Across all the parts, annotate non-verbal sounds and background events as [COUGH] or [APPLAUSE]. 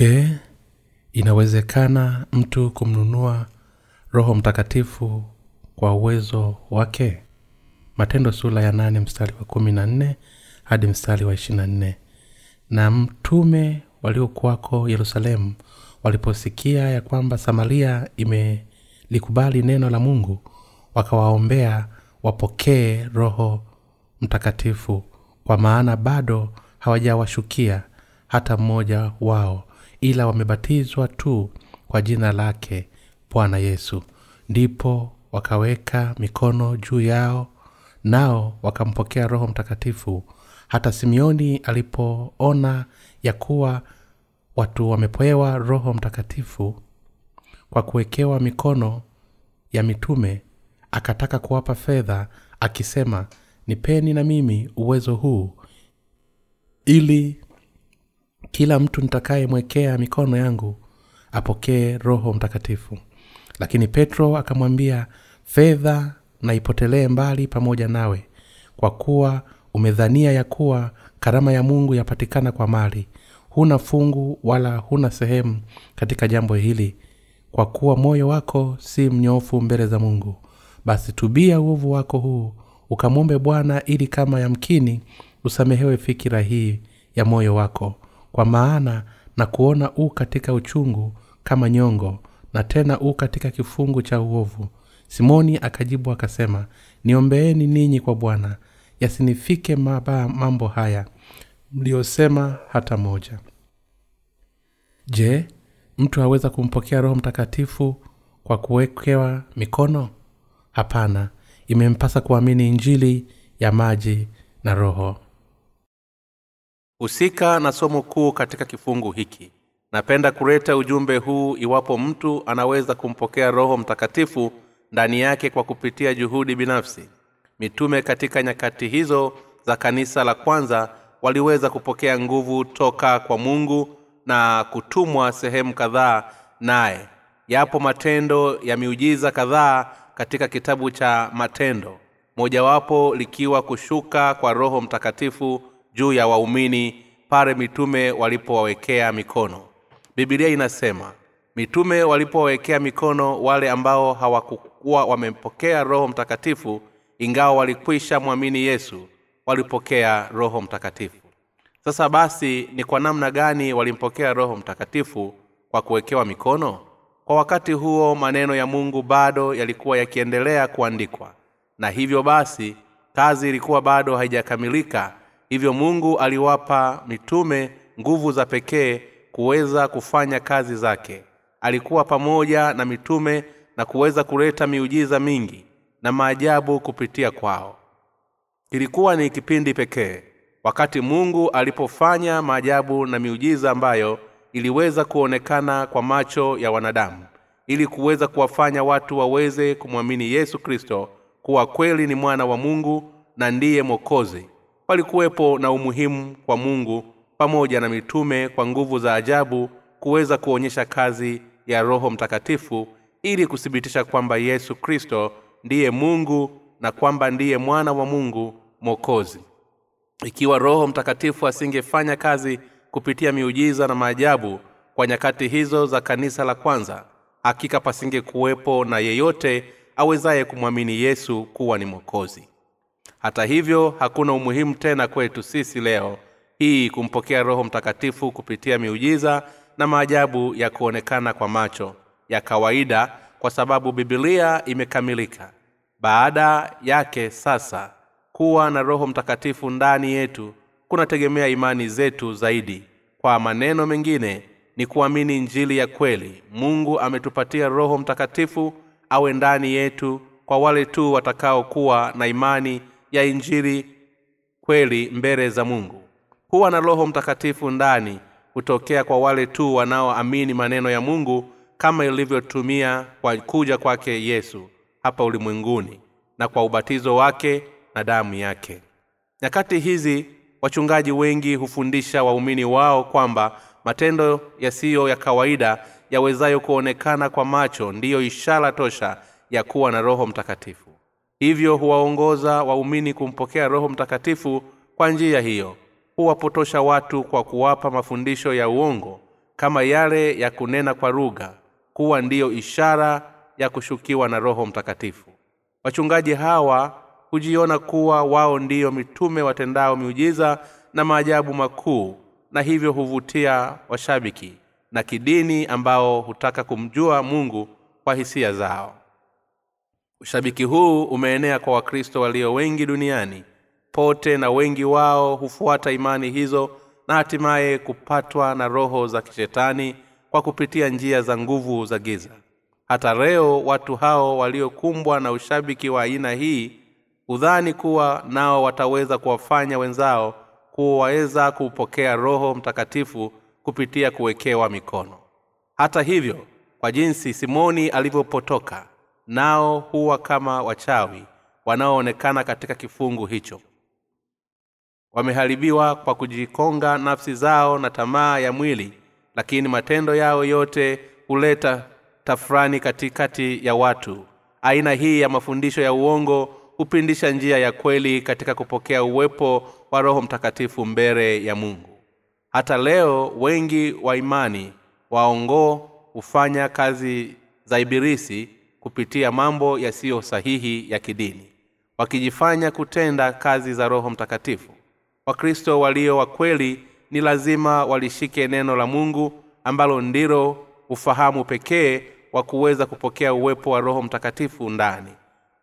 je inawezekana mtu kumnunua roho mtakatifu kwa uwezo wake? Matendo sula ya nane mstari wa kumi na nne hadi mstari wa ishirina nne. Na mtume waliokuwako yerusalemu waliposikia ya kwamba samaria imelikubali neno la mungu wakawaombea wapokee roho mtakatifu kwa maana bado hawajawashukia hata mmoja wao ila wamebatizwa tu kwa jina lake bwana yesu. Ndipo wakaweka mikono juu yao nao wakampokea roho mtakatifu. Hata simeoni alipoona ya kuwa watu wamepewa roho mtakatifu kwa kuwekewa mikono ya mitume akataka kuwapa fedha akisema nipeni na mimi uwezo huu ili kila mtu nitakayemwekea mikono yangu apokee roho mtakatifu. Lakini petro akamwambia fedha na ipotelee mbali pamoja nawe kwa kuwa umedhania ya kuwa karama ya mungu yapatikana kwa mali. Huna fungu wala huna sehemu katika jambo hili kwa kuwa moyo wako si mnyofu mbele za mungu. Basi tubia uovu wako huu ukamwombe bwana ili kama yamkini usamehewe fikira hii ya moyo wako kwa maana na kuona u katika uchungu kama nyongo na tena u katika kifungu cha uovu. Simoni akajibu akasema niombeeni ninyi kwa bwana yasinifike mabaa mambo haya mliyosema hata moja. Je mtu aweza kumpokea roho mtakatifu kwa kuwekewa mikono? Hapana imempasa kuamini injili ya maji na roho husika na somo kuu katika kifungu hiki. Napenda kuleta ujumbe huu iwapo mtu anaweza kumpokea roho mtakatifu ndani yake kwa kupitia juhudi binafsi. Mitume katika nyakati hizo za kanisa la kwanza waliweza kupokea nguvu toka kwa mungu na kutumwa sehemu kadhaa naye. Yapo matendo ya miujiza kadhaa katika kitabu cha matendo mojawapo likiwa kushuka kwa roho mtakatifu juu ya waumini pale mitume walipowawekea mikono. Bibilia inasema mitume walipowawekea mikono wale ambao hawakukuwa wamempokea roho mtakatifu ingawa walikwisha mwamini yesu walipokea roho mtakatifu. Sasa basi ni kwa namna gani walimpokea roho mtakatifu kwa kuwekewa mikono? Kwa wakati huo maneno ya mungu bado yalikuwa yakiendelea kuandikwa. Na hivyo basi kazi ilikuwa bado haijakamilika hivyo mungu aliwapa mitume nguvu za pekee kuweza kufanya kazi zake. Alikuwa pamoja na mitume na kuweza kuleta miujiza mingi na maajabu kupitia kwao. Ilikuwa ni kipindi pekee wakati mungu alipofanya maajabu na miujiza ambayo iliweza kuonekana kwa macho ya wanadamu ili kuweza kuwafanya watu waweze kumwamini yesu kristo kuwa kweli ni mwana wa mungu na ndiye mwokozi palikuwepo na umuhimu kwa mungu pamoja na mitume kwa nguvu za ajabu kuweza kuonyesha kazi ya roho mtakatifu ili kuthibitisha kwamba yesu kristo ndiye mungu na kwamba ndiye mwana wa mungu mwokozi. Ikiwa roho mtakatifu asingefanya kazi kupitia miujiza na maajabu kwa nyakati hizo za kanisa la kwanza hakika pasingekuwepo na yeyote awezaye kumwamini yesu kuwa ni mwokozi hata hivyo hakuna umuhimu tena kwetu sisi leo. Hii kumpokea roho mtakatifu kupitia miujiza na maajabu ya kuonekana kwa macho ya kawaida kwa sababu bibilia imekamilika. Baada yake sasa kuwa na roho mtakatifu ndani yetu kunategemea imani zetu zaidi. Kwa maneno mengine ni kuamini njili ya kweli. Mungu ametupatia roho mtakatifu awe ndani yetu kwa wale tu watakaokuwa na imani ya injili kweli mbele za mungu. Kuwa na roho mtakatifu ndani hutokea kwa wale tu wanaoamini maneno ya mungu kama ilivyotumia kwa kuja kwake yesu hapa ulimwenguni na kwa ubatizo wake na damu yake. Nyakati hizi wachungaji wengi hufundisha waumini wao kwamba matendo yasiyo ya kawaida yawezayo kuonekana kwa macho ndiyo ishara tosha ya kuwa na roho mtakatifu hivyo huwaongoza waumini kumpokea roho mtakatifu kwa njia hiyo. Huwapotosha watu kwa kuwapa mafundisho ya uongo kama yale ya kunena kwa lugha kuwa ndiyo ishara ya kushukiwa na roho mtakatifu. Wachungaji hawa hujiona kuwa wao ndiyo mitume watendao miujiza na maajabu makuu na hivyo huvutia washabiki na kidini ambao hutaka kumjua mungu kwa hisia zao ushabiki huu umeenea kwa wakristo walio wengi duniani. Pote na wengi wao hufuata imani hizo na hatimaye kupatwa na roho za kishetani kwa kupitia njia za nguvu za giza. Hata leo watu hao waliokumbwa na ushabiki wa aina hii hudhani kuwa nao wataweza kuwafanya wenzao kuwaweza kupokea roho mtakatifu kupitia kuwekewa mikono. Hata hivyo kwa jinsi simoni alivyopotoka nao huwa kama wachawi wanaoonekana katika kifungu hicho. Wameharibiwa kwa kujikonga nafsi zao na tamaa ya mwili lakini matendo yao yote huleta tafurani katikati ya watu. Aina hii ya mafundisho ya uongo hupindisha njia ya kweli katika kupokea uwepo wa roho mtakatifu mbele ya mungu. Hata leo wengi wa imani waongoo hufanya kazi za ibilisi kupitia mambo yasiyo sahihi ya kidini wakijifanya kutenda kazi za roho mtakatifu. Wakristo walio wa kweli ni lazima walishike neno la mungu ambalo ndilo ufahamu pekee wa kuweza kupokea uwepo wa roho mtakatifu ndani.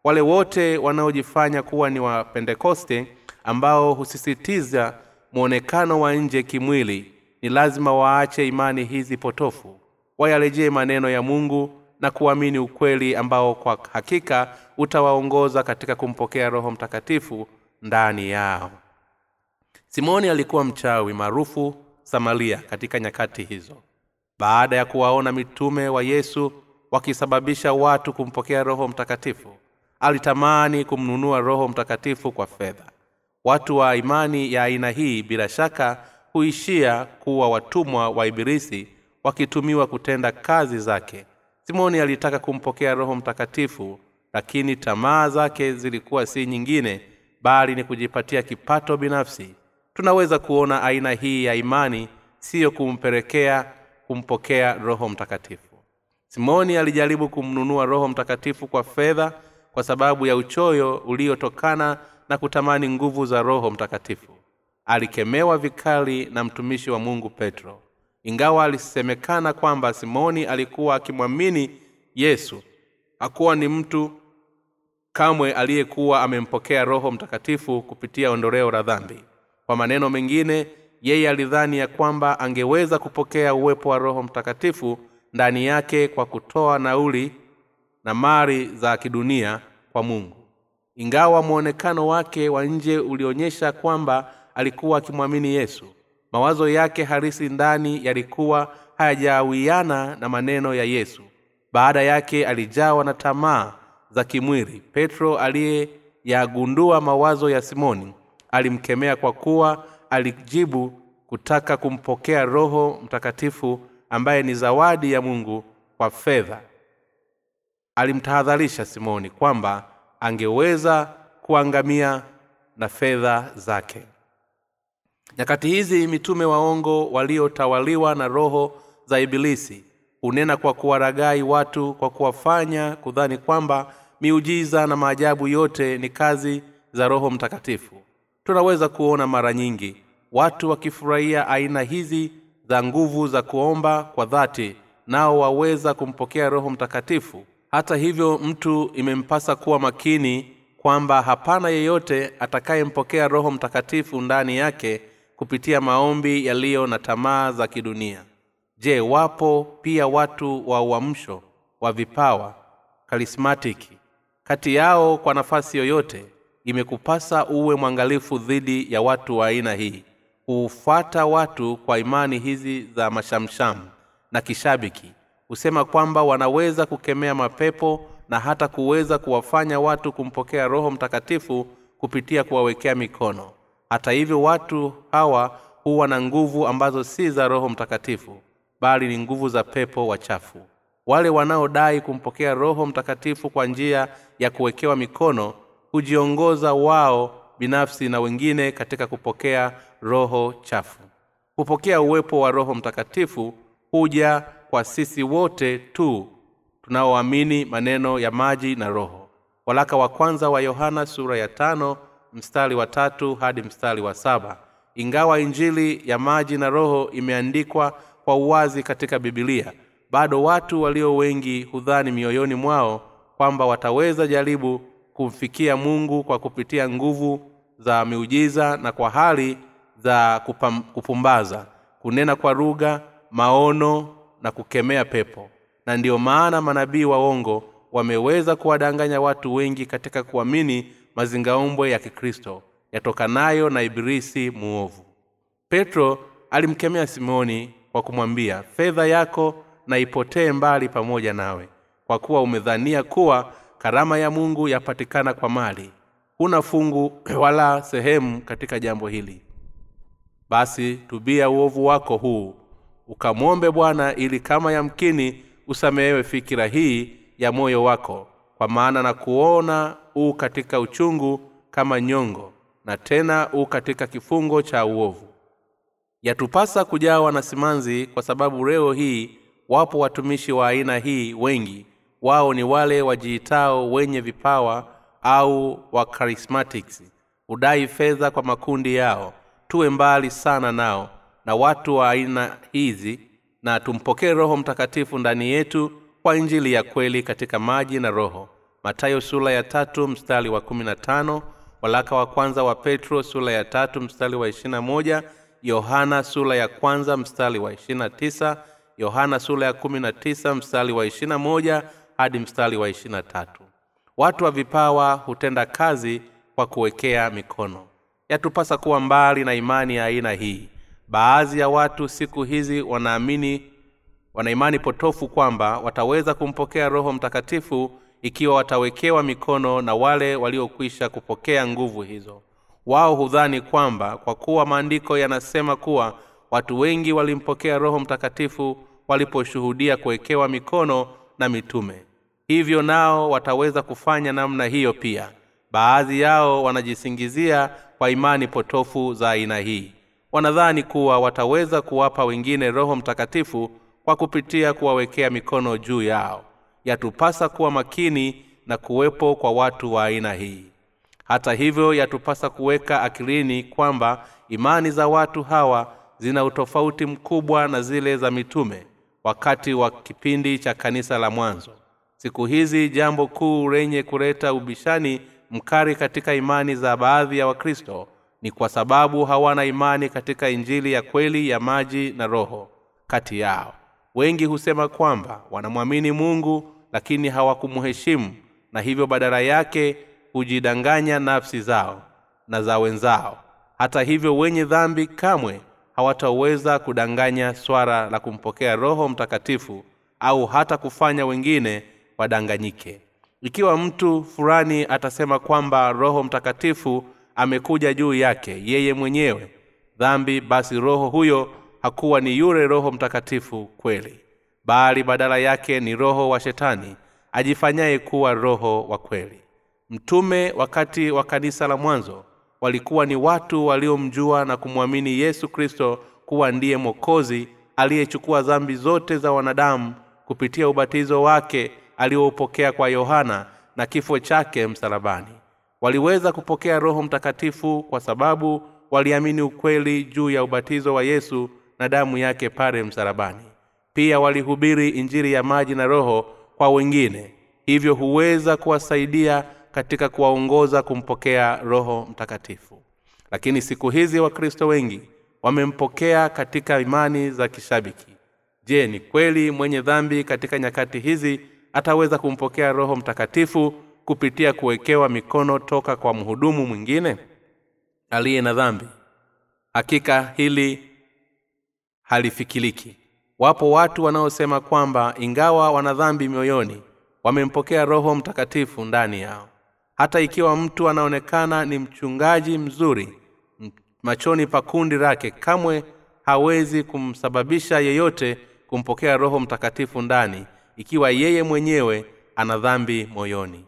Wale wote wanaojifanya kuwa ni wapentekoste ambao husisitiza mwonekano wa nje kimwili ni lazima waache imani hizi potofu wayarejee maneno ya mungu na kuamini ukweli ambao kwa hakika utawaongoza katika kumpokea roho mtakatifu ndani yao. Simoni alikuwa mchawi maarufu samaria katika nyakati hizo. Baada ya kuwaona mitume wa yesu wakisababisha watu kumpokea roho mtakatifu alitamani kumnunua roho mtakatifu kwa fedha. Watu wa imani ya aina hii bila shaka huishia kuwa watumwa wa ibilisi wakitumiwa kutenda kazi zake simoni alitaka kumpokea roho mtakatifu lakini tamaa zake zilikuwa si nyingine bali ni kujipatia kipato binafsi. Tunaweza kuona aina hii ya imani siyo kumpelekea kumpokea roho mtakatifu. Simoni alijaribu kumnunua roho mtakatifu kwa fedha kwa sababu ya uchoyo uliotokana na kutamani nguvu za roho mtakatifu. Alikemewa vikali na mtumishi wa mungu petro ingawa alisemekana kwamba simoni alikuwa akimwamini yesu hakuwa ni mtu kamwe aliyekuwa amempokea roho mtakatifu kupitia ondoleo la dhambi. Kwa maneno mengine yeye alidhani ya kwamba angeweza kupokea uwepo wa roho mtakatifu ndani yake kwa kutoa nauli na mali za kidunia kwa mungu. Ingawa mwonekano wake wa nje ulionyesha kwamba alikuwa akimwamini yesu mawazo yake halisi ndani yalikuwa hayajawiana na maneno ya yesu. Baada yake alijawa na tamaa za kimwili. Petro aliyeyagundua mawazo ya simoni alimkemea kwa kuwa alijibu kutaka kumpokea roho mtakatifu ambaye ni zawadi ya mungu kwa fedha. Alimtahadharisha simoni kwamba angeweza kuangamia na fedha zake nyakati hizi mitume waongo waliotawaliwa na roho za ibilisi hunena kwa kuwaragai watu kwa kuwafanya kudhani kwamba miujiza na maajabu yote ni kazi za roho mtakatifu. Tunaweza kuona mara nyingi watu wakifurahia aina hizi za nguvu za kuomba kwa dhati nao waweza kumpokea roho mtakatifu. Hata hivyo mtu imempasa kuwa makini kwamba hapana yeyote atakayempokea roho mtakatifu ndani yake kupitia maombi yaliyo na tamaa za kidunia. Je wapo pia watu wa uamsho wa vipawa karismatiki? Kati yao kwa nafasi yoyote imekupasa uwe mwangalifu dhidi ya watu wa aina hii. Huufuata watu kwa imani hizi za mashamshamu na kishabiki. Husema kwamba wanaweza kukemea mapepo na hata kuweza kuwafanya watu kumpokea roho mtakatifu kupitia kuwawekea mikono hata hivyo watu hawa huwa na nguvu ambazo si za roho mtakatifu bali ni nguvu za pepo wachafu. Wale wanaodai kumpokea roho mtakatifu kwa njia ya kuwekewa mikono hujiongoza wao binafsi na wengine katika kupokea roho chafu. Kupokea uwepo wa roho mtakatifu huja kwa sisi wote tu tunaoamini maneno ya maji na roho. Walaka wa kwanza wa yohana sura ya tano mstari wa tatu hadi mstari wa saba. Ingawa injili ya maji na roho imeandikwa kwa uwazi katika bibilia bado watu walio wengi hudhani mioyoni mwao kwamba wataweza jaribu kumfikia mungu kwa kupitia nguvu za miujiza na kwa hali za kupam, kupumbaza kunena kwa lugha maono na kukemea pepo. Na ndiyo maana manabii waongo wameweza kuwadanganya watu wengi katika kuamini mazingaombwe ya kikristo yatokanayo na ibilisi muovu. Petro alimkemea simoni kwa kumwambia fedha yako na ipotee mbali pamoja nawe kwa kuwa umedhania kuwa karama ya mungu yapatikana kwa mali. Huna fungu [CLEARS THROAT] wala sehemu katika jambo hili. Basi tubia uovu wako huu ukamwombe bwana ili kama yamkini usamehewe fikira hii ya moyo wako kwa maana na kuona u katika uchungu kama nyongo na tena u katika kifungo cha uovu. Yatupasa kujawa na simanzi kwa sababu leo hii wapo watumishi wa aina hii wengi. Wao ni wale wajiitao wenye vipawa au wa hudai fedha kwa makundi yao. Tuwe mbali sana nao na watu wa aina hizi na tumpokee roho mtakatifu ndani yetu kwa injili ya kweli katika maji na roho matayo sula ya tatu mstari wa kumi na tano walaka wa kwanza wa petro sula ya tatu mstari wa ishirina moja yohana sula ya kwanza mstari wa ishirina tisa yohana sula ya kumi na tisa mstari wa ishirina moja hadi mstari wa ishirina tatu. Watu wa vipawa hutenda kazi kwa kuwekea mikono. Yatupasa kuwa mbali na imani ya aina hii. Baadhi ya watu siku hizi wanaamini wana potofu kwamba wataweza kumpokea roho mtakatifu ikiwa watawekewa mikono na wale waliokwisha kupokea nguvu hizo. Wao hudhani kwamba kwa kuwa maandiko yanasema kuwa watu wengi walimpokea roho mtakatifu waliposhuhudia kuwekewa mikono na mitume. Hivyo nao wataweza kufanya namna hiyo pia. Baadhi yao wanajisingizia kwa imani potofu za aina hii. Wanadhani kuwa wataweza kuwapa wengine roho mtakatifu kwa kupitia kuwawekea mikono juu yao yatupasa kuwa makini na kuwepo kwa watu wa aina hii. Hata hivyo yatupasa kuweka akilini kwamba imani za watu hawa zina utofauti mkubwa na zile za mitume wakati wa kipindi cha kanisa la mwanzo. Siku hizi jambo kuu lenye kuleta ubishani mkari katika imani za baadhi ya wakristo ni kwa sababu hawana imani katika injili ya kweli ya maji na roho kati yao. Wengi husema kwamba wanamwamini mungu lakini hawakumheshimu na hivyo badala yake hujidanganya nafsi zao na za wenzao. Hata hivyo wenye dhambi kamwe hawataweza kudanganya swala la kumpokea roho mtakatifu au hata kufanya wengine wadanganyike. Ikiwa mtu fulani atasema kwamba roho mtakatifu amekuja juu yake yeye mwenyewe dhambi basi roho huyo hakuwa ni yule roho mtakatifu kweli bali badala yake ni roho wa shetani ajifanyaye kuwa roho wa kweli. Mtume wakati wa kanisa la mwanzo walikuwa ni watu waliomjua na kumwamini yesu kristo kuwa ndiye mwokozi aliyechukua dhambi zote za wanadamu kupitia ubatizo wake alioupokea kwa yohana na kifo chake msalabani. Waliweza kupokea roho mtakatifu kwa sababu waliamini ukweli juu ya ubatizo wa yesu na damu yake pale msalabani pia walihubiri injiri ya maji na roho kwa wengine. Hivyo huweza kuwasaidia katika kuwaongoza kumpokea roho mtakatifu. Lakini siku hizi wakristo wengi wamempokea katika imani za kishabiki. Je ni kweli mwenye dhambi katika nyakati hizi ataweza kumpokea roho mtakatifu kupitia kuwekewa mikono toka kwa mhudumu mwingine? Aliye na dhambi hakika hili halifikiriki wapo watu wanaosema kwamba ingawa wana dhambi mioyoni wamempokea roho mtakatifu ndani yao. Hata ikiwa mtu anaonekana ni mchungaji mzuri machoni pa kundi lake kamwe hawezi kumsababisha yeyote kumpokea roho mtakatifu ndani ikiwa yeye mwenyewe ana dhambi moyoni.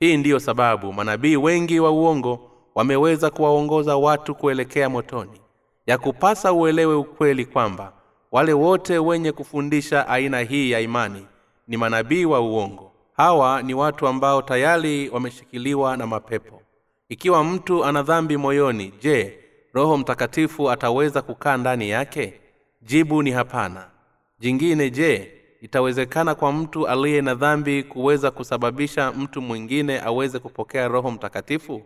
Hii ndiyo sababu manabii wengi wa uongo wameweza kuwaongoza watu kuelekea motoni ya kupasa uelewe ukweli kwamba wale wote wenye kufundisha aina hii ya imani ni manabii wa uongo. Hawa ni watu ambao tayari wameshikiliwa na mapepo. Ikiwa mtu ana dhambi moyoni je roho mtakatifu ataweza kukaa ndani yake? Jibu ni hapana. Jingine je itawezekana kwa mtu aliye na dhambi kuweza kusababisha mtu mwingine aweze kupokea roho mtakatifu?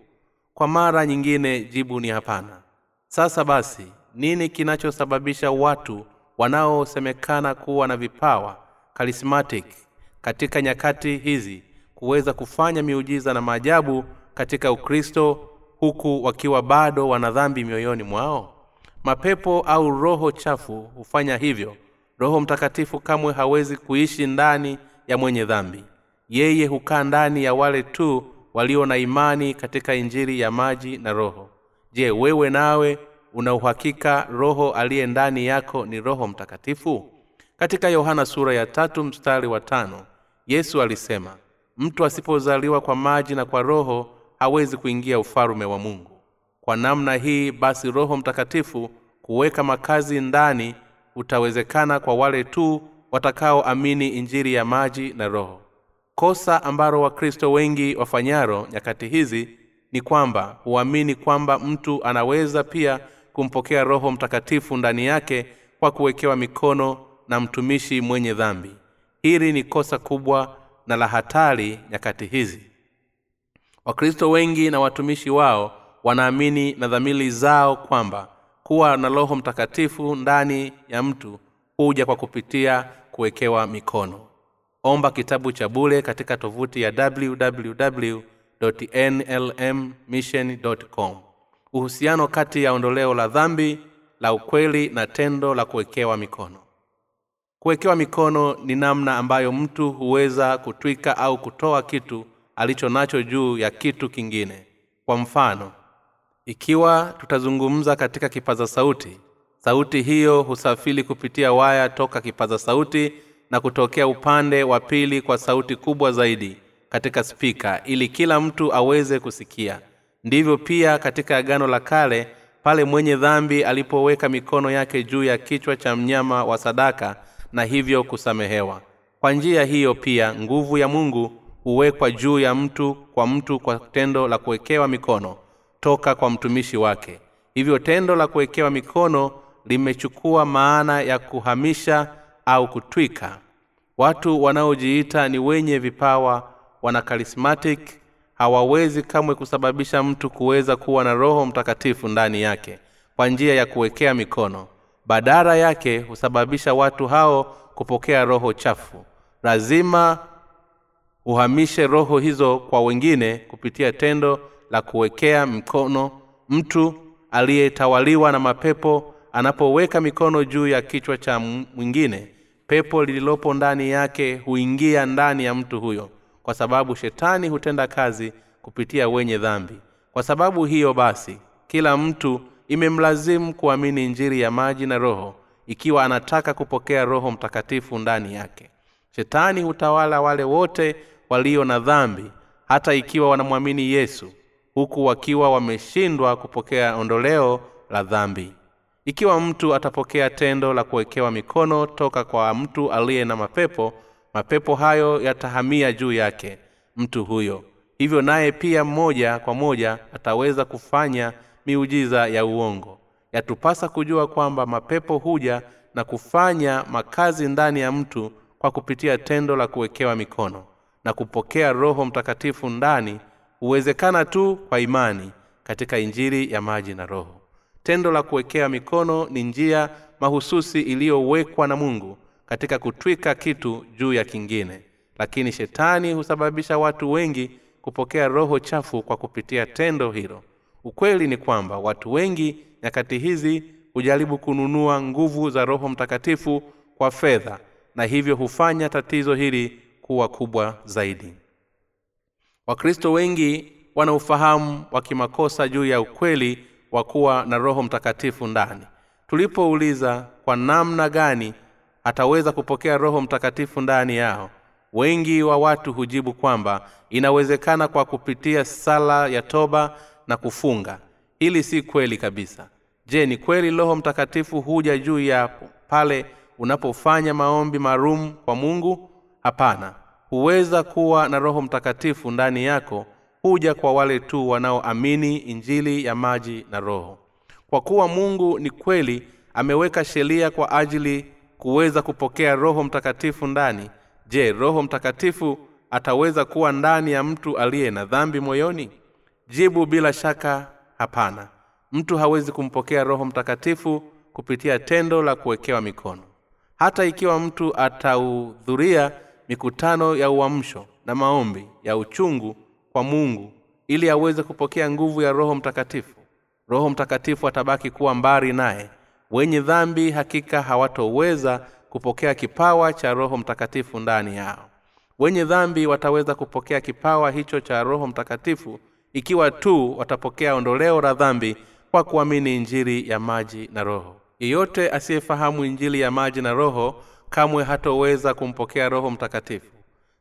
Kwa mara nyingine jibu ni hapana. Sasa basi nini kinachosababisha watu wanaosemekana kuwa na vipawa charismatic katika nyakati hizi kuweza kufanya miujiza na maajabu katika ukristo huku wakiwa bado wana dhambi mioyoni mwao? Mapepo au roho chafu hufanya hivyo. Roho mtakatifu kamwe hawezi kuishi ndani ya mwenye dhambi. Yeye hukaa ndani ya wale tu walio na imani katika injiri ya maji na roho. Je wewe nawe una uhakika roho aliye ndani yako ni roho mtakatifu? Katika yohana sura ya tatu mstari wa tano yesu alisema mtu asipozaliwa kwa maji na kwa roho hawezi kuingia ufalume wa mungu. Kwa namna hii basi roho mtakatifu kuweka makazi ndani utawezekana kwa wale tu watakaoamini injiri ya maji na roho. Kosa ambalo wakristo wengi wafanyaro nyakati hizi ni kwamba huamini kwamba mtu anaweza pia kumpokea roho mtakatifu ndani yake kwa kuwekewa mikono na mtumishi mwenye dhambi. Hili ni kosa kubwa na la hatari nyakati hizi. Wakristo wengi na watumishi wao wanaamini na dhamili zao kwamba kuwa na roho mtakatifu ndani ya mtu huja kwa kupitia kuwekewa mikono. Omba kitabu cha bule katika tovuti ya www nlm mission com uhusiano kati ya ondoleo la dhambi la ukweli na tendo la kuwekewa mikono. Kuwekewa mikono ni namna ambayo mtu huweza kutwika au kutoa kitu alicho nacho juu ya kitu kingine. Kwa mfano ikiwa tutazungumza katika kipaza sauti sauti hiyo husafiri kupitia waya toka kipaza sauti na kutokea upande wa pili kwa sauti kubwa zaidi katika spika ili kila mtu aweze kusikia ndivyo pia katika agano la kale pale mwenye dhambi alipoweka mikono yake juu ya kichwa cha mnyama wa sadaka na hivyo kusamehewa. Kwa njia hiyo pia nguvu ya mungu huwekwa juu ya mtu kwa mtu kwa tendo la kuwekewa mikono toka kwa mtumishi wake. Hivyo tendo la kuwekewa mikono limechukua maana ya kuhamisha au kutwika. Watu wanaojiita ni wenye vipawa wana charismatic hawawezi kamwe kusababisha mtu kuweza kuwa na roho mtakatifu ndani yake kwa njia ya kuwekea mikono. Badara yake husababisha watu hao kupokea roho chafu. Lazima uhamishe roho hizo kwa wengine kupitia tendo la kuwekea mkono mtu aliyetawaliwa na mapepo anapoweka mikono juu ya kichwa cha mwingine pepo lililopo ndani yake huingia ndani ya mtu huyo kwa sababu shetani hutenda kazi kupitia wenye dhambi. Kwa sababu hiyo basi kila mtu imemlazimu kuamini injiri ya maji na roho ikiwa anataka kupokea roho mtakatifu ndani yake. Shetani hutawala wale wote walio na dhambi hata ikiwa wanamwamini yesu huku wakiwa wameshindwa kupokea ondoleo la dhambi. Ikiwa mtu atapokea tendo la kuwekewa mikono toka kwa mtu aliye na mapepo mapepo hayo yatahamia juu yake mtu huyo. Hivyo naye pia mmoja kwa moja ataweza kufanya miujiza ya uongo. Yatupasa kujua kwamba mapepo huja na kufanya makazi ndani ya mtu kwa kupitia tendo la kuwekewa mikono na kupokea roho mtakatifu ndani huwezekana tu kwa imani katika injiri ya maji na roho. Tendo la kuwekea mikono ni njia mahususi iliyowekwa na mungu katika kutwika kitu juu ya kingine. Lakini shetani husababisha watu wengi kupokea roho chafu kwa kupitia tendo hilo. Ukweli ni kwamba watu wengi nyakati hizi hujaribu kununua nguvu za roho mtakatifu kwa fedha na hivyo hufanya tatizo hili kuwa kubwa zaidi. Wakristo wengi wana ufahamu wa kimakosa juu ya ukweli wa kuwa na roho mtakatifu ndani. Tulipouliza kwa namna gani ataweza kupokea roho mtakatifu ndani yao. Wengi wa watu hujibu kwamba inawezekana kwa kupitia sala ya toba na kufunga. Hili si kweli kabisa. Je ni kweli roho mtakatifu huja juu ya pale unapofanya maombi maalum kwa mungu? Hapana. Huweza kuwa na roho mtakatifu ndani yako huja kwa wale tu wanaoamini injili ya maji na roho. Kwa kuwa mungu ni kweli ameweka sheria kwa ajili kuweza kupokea roho mtakatifu ndani. Je roho mtakatifu ataweza kuwa ndani ya mtu aliye na dhambi moyoni? Jibu bila shaka hapana. Mtu hawezi kumpokea roho mtakatifu kupitia tendo la kuwekewa mikono. Hata ikiwa mtu atahudhuria mikutano ya uamsho na maombi ya uchungu kwa mungu ili aweze kupokea nguvu ya roho mtakatifu roho mtakatifu atabaki kuwa mbari naye wenye dhambi hakika hawatoweza kupokea kipawa cha roho mtakatifu ndani yao. Wenye dhambi wataweza kupokea kipawa hicho cha roho mtakatifu ikiwa tu watapokea ondoleo la dhambi kwa kuamini injili ya maji na roho. Yeyote asiyefahamu injili ya maji na roho kamwe hatoweza kumpokea roho mtakatifu.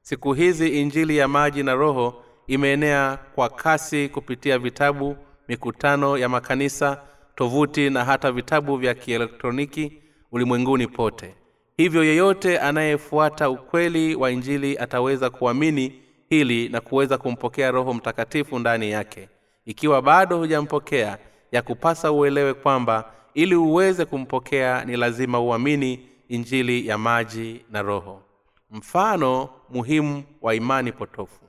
Siku hizi injili ya maji na roho imeenea kwa kasi kupitia vitabu mikutano ya makanisa tovuti na hata vitabu vya kielektroniki ulimwenguni pote. Hivyo yeyote anayefuata ukweli wa injili ataweza kuamini hili na kuweza kumpokea roho mtakatifu ndani yake. Ikiwa bado hujampokea ya kupasa uelewe kwamba ili uweze kumpokea ni lazima uamini injili ya maji na roho. Mfano muhimu wa imani potofu.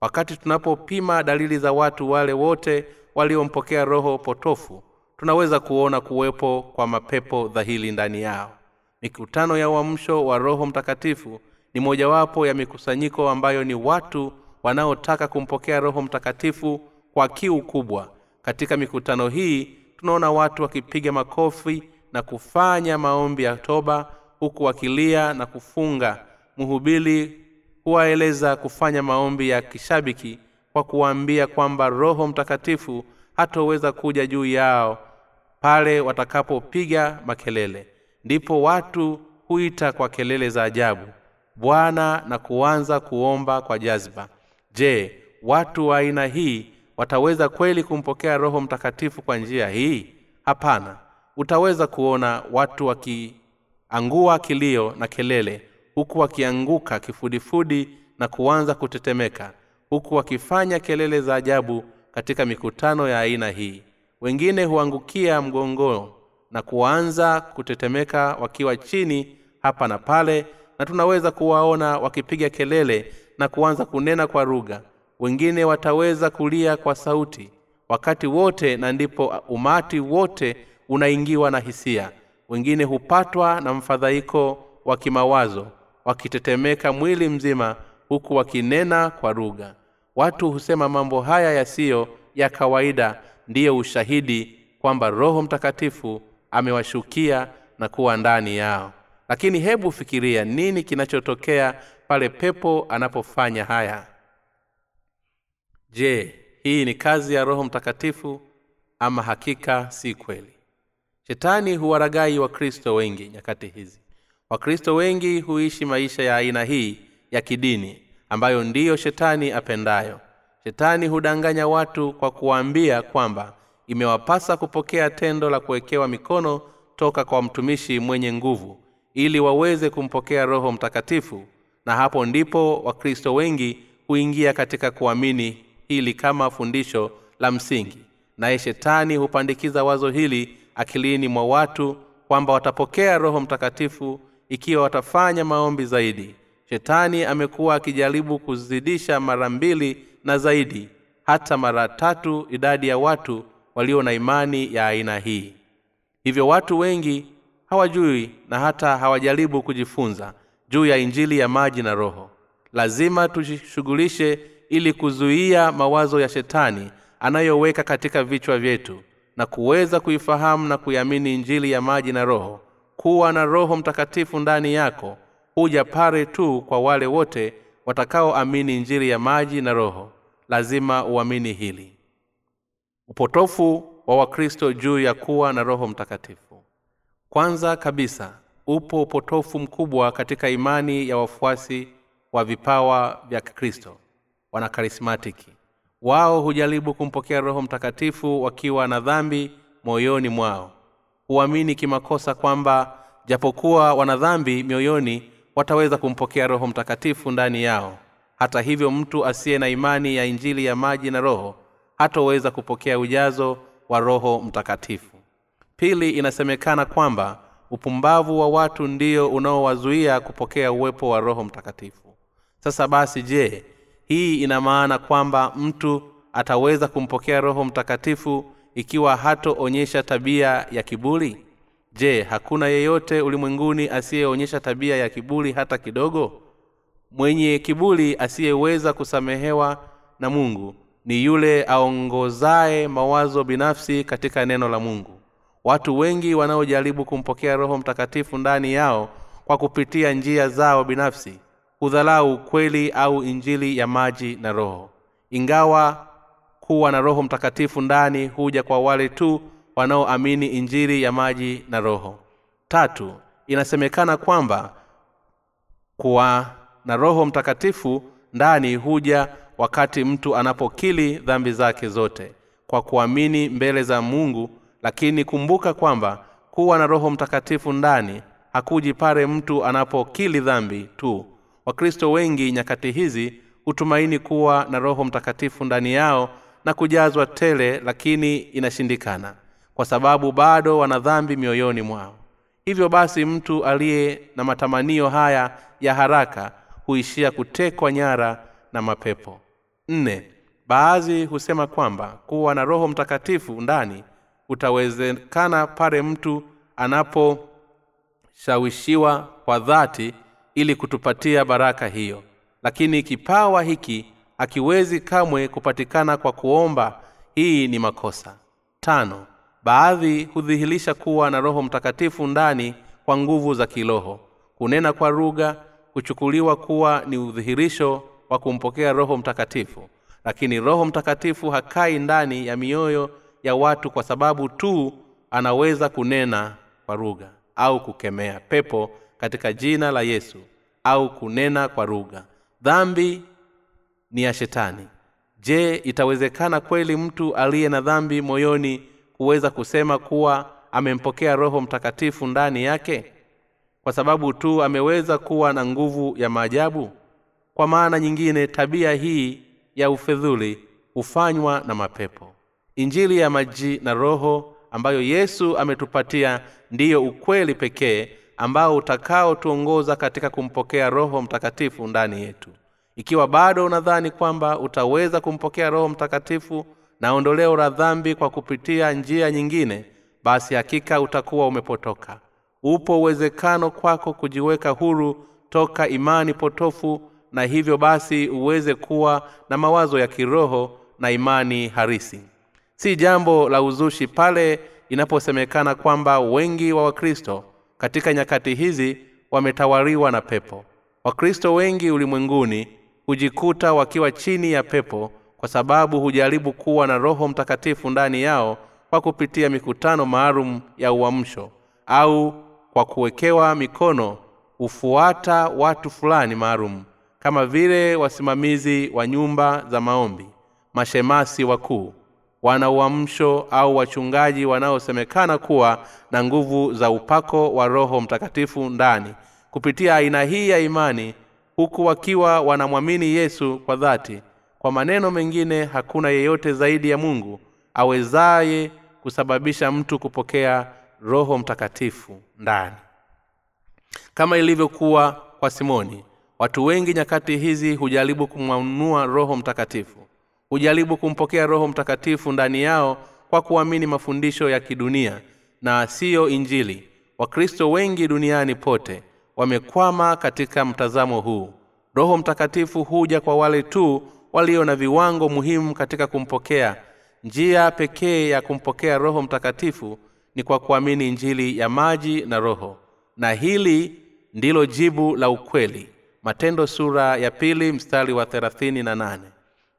Wakati tunapopima dalili za watu wale wote waliompokea roho potofu tunaweza kuona kuwepo kwa mapepo dhahili ndani yao. Mikutano ya uamsho wa roho mtakatifu ni mojawapo ya mikusanyiko ambayo ni watu wanaotaka kumpokea roho mtakatifu kwa kiu kubwa. Katika mikutano hii tunaona watu wakipiga makofi na kufanya maombi ya toba huku wakilia na kufunga. Mhubiri huwaeleza kufanya maombi ya kishabiki kwa kuwaambia kwamba roho mtakatifu hatoweza kuja juu yao pale watakapopiga makelele. Ndipo watu huita kwa kelele za ajabu bwana na kuanza kuomba kwa jazba. Je watu wa aina hii wataweza kweli kumpokea roho mtakatifu kwa njia hii? Hapana. Utaweza kuona watu wakiangua kilio na kelele huku wakianguka kifudifudi na kuanza kutetemeka huku wakifanya kelele za ajabu katika mikutano ya aina hii. Wengine huangukia mgongoo na kuanza kutetemeka wakiwa chini hapa na pale na tunaweza kuwaona wakipiga kelele na kuanza kunena kwa rugha wengine wataweza kulia kwa sauti. Wakati wote na ndipo umati wote unaingiwa na hisia. Wengine hupatwa na mfadhaiko wa kimawazo wakitetemeka mwili mzima huku wakinena kwa rugha watu husema mambo haya yasiyo ya kawaida ndiyo ushahidi kwamba roho mtakatifu amewashukia na kuwa ndani yao. Lakini hebu fikiria nini kinachotokea pale pepo anapofanya haya. Je hii ni kazi ya roho mtakatifu ama hakika si kweli? Shetani huwaragai wakristo wengi nyakati hizi. Wakristo wengi huishi maisha ya aina hii ya kidini ambayo ndiyo shetani apendayo. Shetani hudanganya watu kwa kuwaambia kwamba imewapasa kupokea tendo la kuwekewa mikono toka kwa mtumishi mwenye nguvu ili waweze kumpokea roho mtakatifu na hapo ndipo wakristo wengi huingia katika kuamini hili kama fundisho la msingi. Naye shetani hupandikiza wazo hili akilini mwa watu kwamba watapokea roho mtakatifu ikiwa watafanya maombi zaidi shetani amekuwa akijaribu kuzidisha mara mbili na zaidi hata mara tatu idadi ya watu walio na imani ya aina hii. Hivyo watu wengi hawajui na hata hawajaribu kujifunza juu ya injili ya maji na roho. Lazima tujishughulishe ili kuzuia mawazo ya shetani anayoweka katika vichwa vyetu na kuweza kuifahamu na kuiamini injili ya maji na roho kuwa na roho mtakatifu ndani yako huja pare tu kwa wale wote watakaoamini njiri ya maji na roho. Lazima uamini hili. Upotofu wa wakristo juu ya kuwa na roho mtakatifu. Kwanza kabisa upo upotofu mkubwa katika imani ya wafuasi wa vipawa vya kristo wanakarismatiki wao hujaribu kumpokea roho mtakatifu wakiwa na dhambi moyoni mwao. Huamini kimakosa kwamba japokuwa wanadhambi mioyoni wataweza kumpokea roho mtakatifu ndani yao. Hata hivyo mtu asiye na imani ya injili ya maji na roho hatoweza kupokea ujazo wa roho mtakatifu. Pili inasemekana kwamba upumbavu wa watu ndio unaowazuia kupokea uwepo wa roho mtakatifu. Sasa basi je hii ina maana kwamba mtu ataweza kumpokea roho mtakatifu ikiwa hatoonyesha tabia ya kiburi je hakuna yeyote ulimwenguni asiyeonyesha tabia ya kiburi hata kidogo? Mwenye kiburi asiyeweza kusamehewa na mungu ni yule aongozaye mawazo binafsi katika neno la mungu. Watu wengi wanaojaribu kumpokea roho mtakatifu ndani yao kwa kupitia njia zao binafsi hudhalau ukweli au injili ya maji na roho. Ingawa kuwa na roho mtakatifu ndani huja kwa wale tu wanaoamini injiri ya maji na roho. Tatu inasemekana kwamba kuwa na roho mtakatifu ndani huja wakati mtu anapokili dhambi zake zote kwa kuamini mbele za mungu lakini kumbuka kwamba kuwa na roho mtakatifu ndani hakuji pale mtu anapokili dhambi tu. Wakristo wengi nyakati hizi hutumaini kuwa na roho mtakatifu ndani yao na kujazwa tele lakini inashindikana kwa sababu bado wana dhambi mioyoni mwao. Hivyo basi mtu aliye na matamanio haya ya haraka huishia kutekwa nyara na mapepo. Nne baadhi husema kwamba kuwa na roho mtakatifu ndani utawezekana pale mtu anaposhawishiwa kwa dhati ili kutupatia baraka hiyo. Lakini kipawa hiki hakiwezi kamwe kupatikana kwa kuomba hii ni makosa. Tano baadhi hudhihirisha kuwa na roho mtakatifu ndani kwa nguvu za kiroho. Kunena kwa rugha huchukuliwa kuwa ni udhihirisho wa kumpokea roho mtakatifu. Lakini roho mtakatifu hakai ndani ya mioyo ya watu kwa sababu tu anaweza kunena kwa rugha au kukemea pepo katika jina la yesu au kunena kwa rugha dhambi ni ya shetani. Je itawezekana kweli mtu aliye na dhambi moyoni kuweza kusema kuwa amempokea roho mtakatifu ndani yake? Kwa sababu tu ameweza kuwa na nguvu ya maajabu? Kwa maana nyingine tabia hii ya ufedhuli hufanywa na mapepo. Injili ya maji na roho ambayo yesu ametupatia ndiyo ukweli pekee ambao utakaotuongoza katika kumpokea roho mtakatifu ndani yetu. Ikiwa bado unadhani kwamba utaweza kumpokea roho mtakatifu na ondoleo la dhambi kwa kupitia njia nyingine basi hakika utakuwa umepotoka. Upo uwezekano kwako kujiweka huru toka imani potofu na hivyo basi uweze kuwa na mawazo ya kiroho na imani harisi. Si jambo la uzushi pale inaposemekana kwamba wengi wa wakristo katika nyakati hizi wametawaliwa na pepo. Wakristo wengi ulimwenguni hujikuta wakiwa chini ya pepo kwa sababu hujaribu kuwa na roho mtakatifu ndani yao kwa kupitia mikutano maalum ya uamsho au kwa kuwekewa mikono hufuata watu fulani maalum kama vile wasimamizi wa nyumba za maombi mashemasi wakuu wana uamsho au wachungaji wanaosemekana kuwa na nguvu za upako wa roho mtakatifu ndani. Kupitia aina hii ya imani huku wakiwa wanamwamini yesu kwa dhati kwa maneno mengine hakuna yeyote zaidi ya mungu awezaye kusababisha mtu kupokea roho mtakatifu ndani. Kama ilivyokuwa kwa simoni watu wengi nyakati hizi hujaribu kumwanua roho mtakatifu hujaribu kumpokea roho mtakatifu ndani yao kwa kuamini mafundisho ya kidunia na siyo injili. Wakristo wengi duniani pote wamekwama katika mtazamo huu. Roho mtakatifu huja kwa wale tu walio na viwango muhimu katika kumpokea. Njia pekee ya kumpokea roho mtakatifu ni kwa kuamini injili ya maji na roho. Na hili ndilo jibu la ukweli. Matendo sura ya pili mstari wa na nane.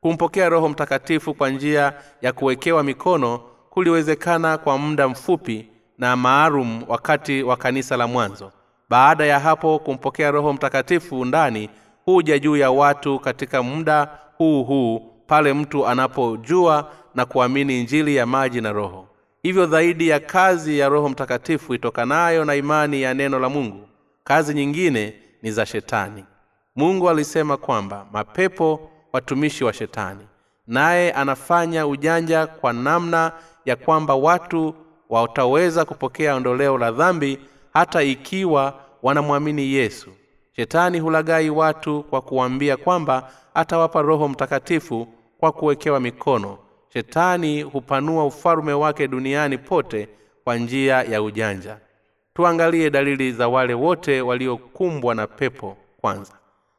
Kumpokea roho mtakatifu kwa njia ya kuwekewa mikono kuliwezekana kwa muda mfupi na maalum wakati wa kanisa la mwanzo. Baada ya hapo kumpokea roho mtakatifu ndani huja juu ya watu katika muda huu huu pale mtu anapojua na kuamini injili ya maji na roho. Hivyo zaidi ya kazi ya roho mtakatifu itokanayo na imani ya neno la mungu kazi nyingine ni za shetani. Mungu alisema kwamba mapepo watumishi wa shetani naye anafanya ujanja kwa namna ya kwamba watu wataweza kupokea ondoleo la dhambi hata ikiwa wanamwamini yesu shetani hulagai watu kwa kuwambia kwamba atawapa roho mtakatifu kwa kuwekewa mikono. Shetani hupanua ufalume wake duniani pote kwa njia ya ujanja. Tuangalie dalili za wale wote waliokumbwa na pepo kwanza.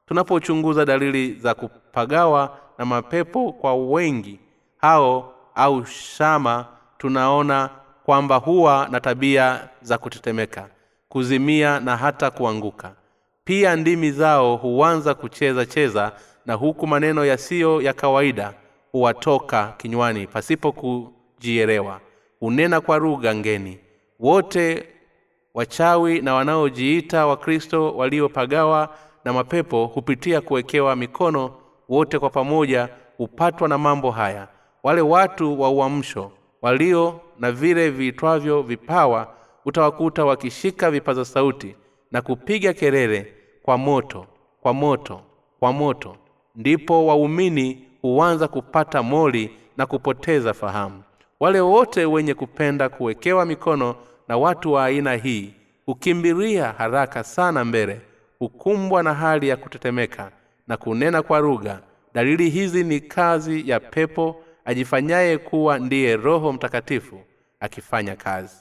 Tunapochunguza dalili za kupagawa na mapepo kwa wengi hao au shama tunaona kwamba huwa na tabia za kutetemeka kuzimia na hata kuanguka pia ndimi zao huanza kucheza cheza na huku maneno yasiyo ya kawaida huwatoka kinywani pasipo kujielewa. Hunena kwa lugha ngeni. Wote wachawi na wanaojiita wakristo waliopagawa na mapepo hupitia kuwekewa mikono wote kwa pamoja hupatwa na mambo haya. Wale watu wa uamsho walio na vile viitwavyo vipawa utawakuta wakishika vipaza sauti na kupiga kelele kwa moto kwa moto kwa moto. Ndipo waumini huanza kupata moli na kupoteza fahamu. Wale wote wenye kupenda kuwekewa mikono na watu wa aina hii hukimbilia haraka sana mbele hukumbwa na hali ya kutetemeka na kunena kwa lugha. Dalili hizi ni kazi ya pepo ajifanyaye kuwa ndiye roho mtakatifu akifanya kazi.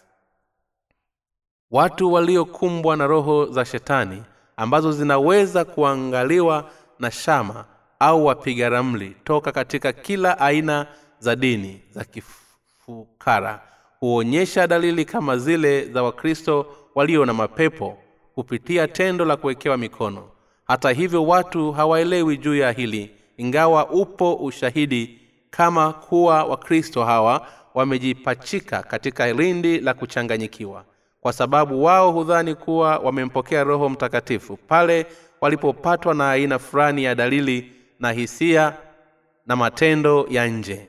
Watu waliokumbwa na roho za shetani ambazo zinaweza kuangaliwa na shama au wapiga ramli toka katika kila aina za dini za kifukara huonyesha dalili kama zile za wakristo walio na mapepo kupitia tendo la kuwekewa mikono. Hata hivyo watu hawaelewi juu ya hili ingawa upo ushahidi kama kuwa wakristo hawa wamejipachika katika lindi la kuchanganyikiwa kwa sababu wao hudhani kuwa wamempokea roho mtakatifu pale walipopatwa na aina fulani ya dalili na hisia na matendo ya nje.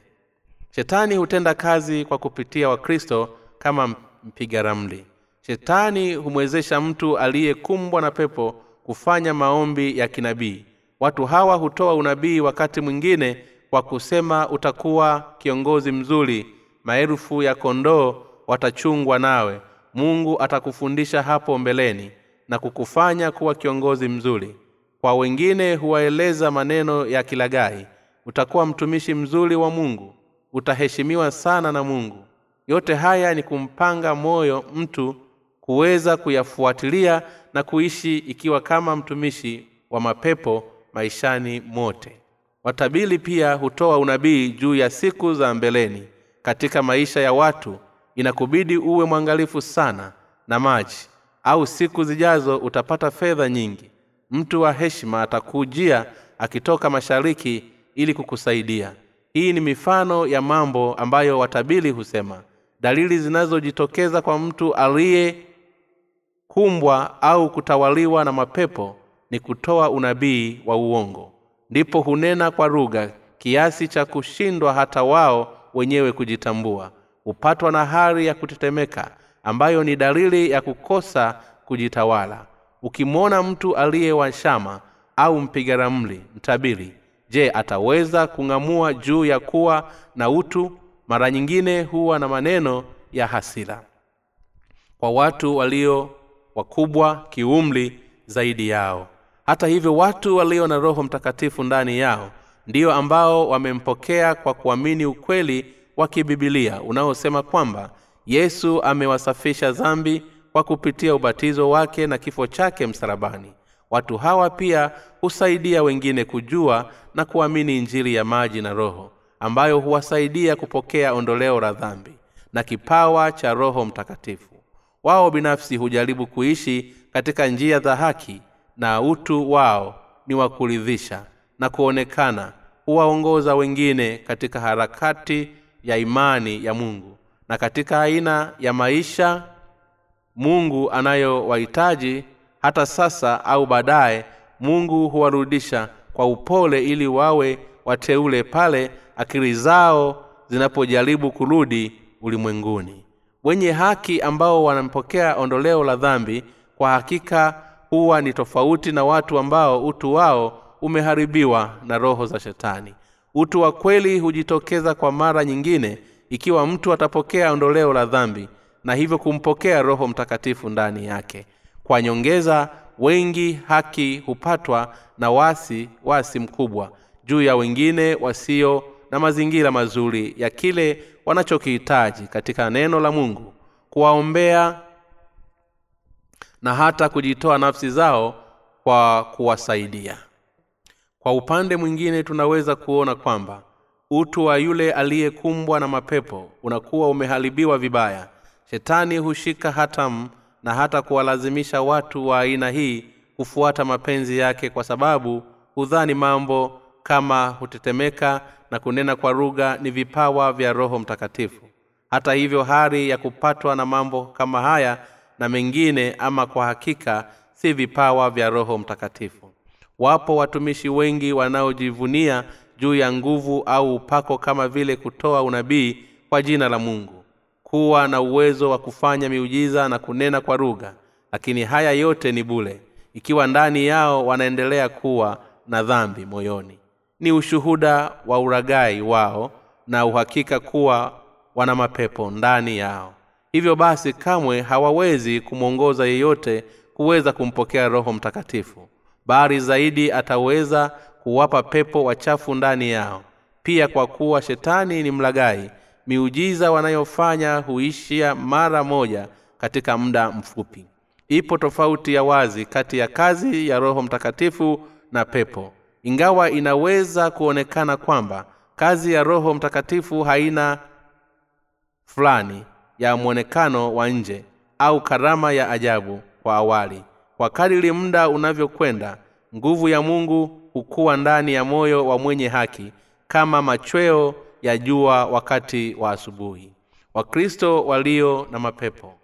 Shetani hutenda kazi kwa kupitia wakristo kama mpiga ramli. Shetani humwezesha mtu aliyekumbwa na pepo kufanya maombi ya kinabii. Watu hawa hutoa unabii wakati mwingine kwa kusema utakuwa kiongozi mzuri maelfu ya kondoo watachungwa nawe mungu atakufundisha hapo mbeleni na kukufanya kuwa kiongozi mzuri. Kwa wengine huwaeleza maneno ya kilagai utakuwa mtumishi mzuri wa mungu utaheshimiwa sana na mungu. Yote haya ni kumpanga moyo mtu kuweza kuyafuatilia na kuishi ikiwa kama mtumishi wa mapepo maishani mote. Watabili pia hutoa unabii juu ya siku za mbeleni katika maisha ya watu inakubidi uwe mwangalifu sana na maji au siku zijazo utapata fedha nyingi. Mtu wa heshima atakujia akitoka mashariki ili kukusaidia. Hii ni mifano ya mambo ambayo watabili husema. Dalili zinazojitokeza kwa mtu aliyekumbwa au kutawaliwa na mapepo ni kutoa unabii wa uongo. Ndipo hunena kwa lugha kiasi cha kushindwa hata wao wenyewe kujitambua hupatwa na hali ya kutetemeka ambayo ni dalili ya kukosa kujitawala. Ukimwona mtu aliye washama au mpiga ramli mtabiri je ataweza kung'amua juu ya kuwa na utu? Mara nyingine huwa na maneno ya hasira. Kwa watu walio wakubwa kiumli zaidi yao. Hata hivyo watu walio na roho mtakatifu ndani yao ndiyo ambao wamempokea kwa kuamini ukweli wa kibibilia unaosema kwamba yesu amewasafisha dhambi kwa kupitia ubatizo wake na kifo chake msalabani. Watu hawa pia husaidia wengine kujua na kuamini injili ya maji na roho ambayo huwasaidia kupokea ondoleo la dhambi na kipawa cha roho mtakatifu. Wao binafsi hujaribu kuishi katika njia za haki na utu wao ni wa kuridhisha na kuonekana huwaongoza wengine katika harakati ya imani ya mungu. Na katika aina ya maisha mungu anayowahitaji hata sasa au baadaye mungu huwarudisha kwa upole ili wawe wateule pale akili zao zinapojaribu kurudi ulimwenguni. Wenye haki ambao wanampokea ondoleo la dhambi kwa hakika huwa ni tofauti na watu ambao utu wao umeharibiwa na roho za shetani utu wa kweli hujitokeza kwa mara nyingine ikiwa mtu atapokea ondoleo la dhambi na hivyo kumpokea roho mtakatifu ndani yake. Kwa nyongeza wengi haki hupatwa na wasi wasi mkubwa juu ya wengine wasio na mazingira mazuri ya kile wanachokihitaji katika neno la mungu kuwaombea na hata kujitoa nafsi zao kwa kuwasaidia kwa upande mwingine tunaweza kuona kwamba utu wa yule aliyekumbwa na mapepo unakuwa umeharibiwa vibaya. Shetani hushika hatamu na hata kuwalazimisha watu wa aina hii kufuata mapenzi yake kwa sababu hudhani mambo kama hutetemeka na kunena kwa lugha ni vipawa vya roho mtakatifu. Hata hivyo hali ya kupatwa na mambo kama haya na mengine ama kwa hakika si vipawa vya roho mtakatifu wapo watumishi wengi wanaojivunia juu ya nguvu au upako kama vile kutoa unabii kwa jina la mungu. Kuwa na uwezo wa kufanya miujiza na kunena kwa lugha lakini haya yote ni bule ikiwa ndani yao wanaendelea kuwa na dhambi moyoni. Ni ushuhuda wa uragai wao na uhakika kuwa wana mapepo ndani yao. Hivyo basi kamwe hawawezi kumwongoza yeyote kuweza kumpokea roho mtakatifu bali zaidi ataweza kuwapa pepo wachafu ndani yao. Pia kwa kuwa shetani ni mlagai miujiza wanayofanya huishia mara moja katika muda mfupi. Ipo tofauti ya wazi kati ya kazi ya roho mtakatifu na pepo. Ingawa inaweza kuonekana kwamba kazi ya roho mtakatifu haina fulani ya mwonekano wa nje au karama ya ajabu kwa awali kwa kadiri muda unavyokwenda nguvu ya mungu hukuwa ndani ya moyo wa mwenye haki kama machweo ya jua wakati wa asubuhi. Wakristo walio na mapepo.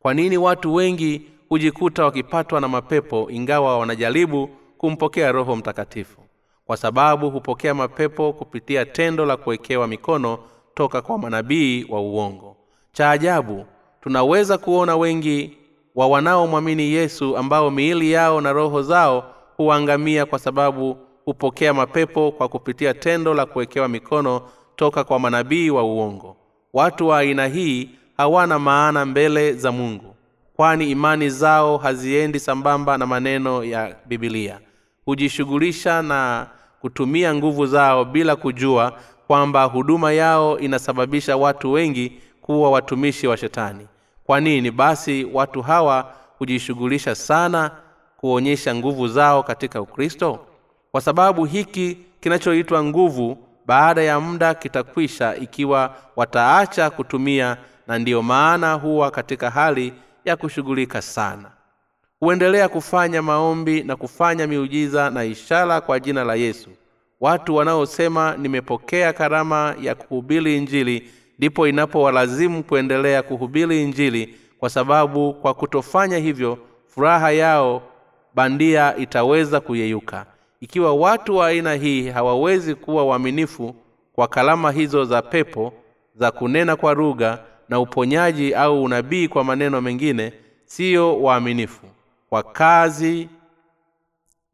Kwa nini watu wengi hujikuta wakipatwa na mapepo ingawa wanajaribu kumpokea roho mtakatifu? Kwa sababu hupokea mapepo kupitia tendo la kuwekewa mikono toka kwa manabii wa uongo. Cha ajabu tunaweza kuona wengi wa wanaomwamini yesu ambao miili yao na roho zao huangamia kwa sababu hupokea mapepo kwa kupitia tendo la kuwekewa mikono toka kwa manabii wa uongo. Watu wa aina hii hawana maana mbele za mungu kwani imani zao haziendi sambamba na maneno ya bibilia hujishughulisha na kutumia nguvu zao bila kujua kwamba huduma yao inasababisha watu wengi kuwa watumishi wa shetani kwa nini? Basi watu hawa hujishughulisha sana kuonyesha nguvu zao katika ukristo? Kwa sababu hiki kinachoitwa nguvu baada ya muda kitakwisha ikiwa wataacha kutumia na ndiyo maana huwa katika hali ya kushughulika sana. Huendelea kufanya maombi na kufanya miujiza na ishara kwa jina la yesu. Watu wanaosema nimepokea karama ya kuhubiri injili ndipo inapowalazimu kuendelea kuhubiri injili kwa sababu kwa kutofanya hivyo furaha yao bandia itaweza kuyeyuka. Ikiwa watu wa aina hii hawawezi kuwa waaminifu kwa kalama hizo za pepo za kunena kwa lugha na uponyaji au unabii kwa maneno mengine siyo waaminifu kwa kazi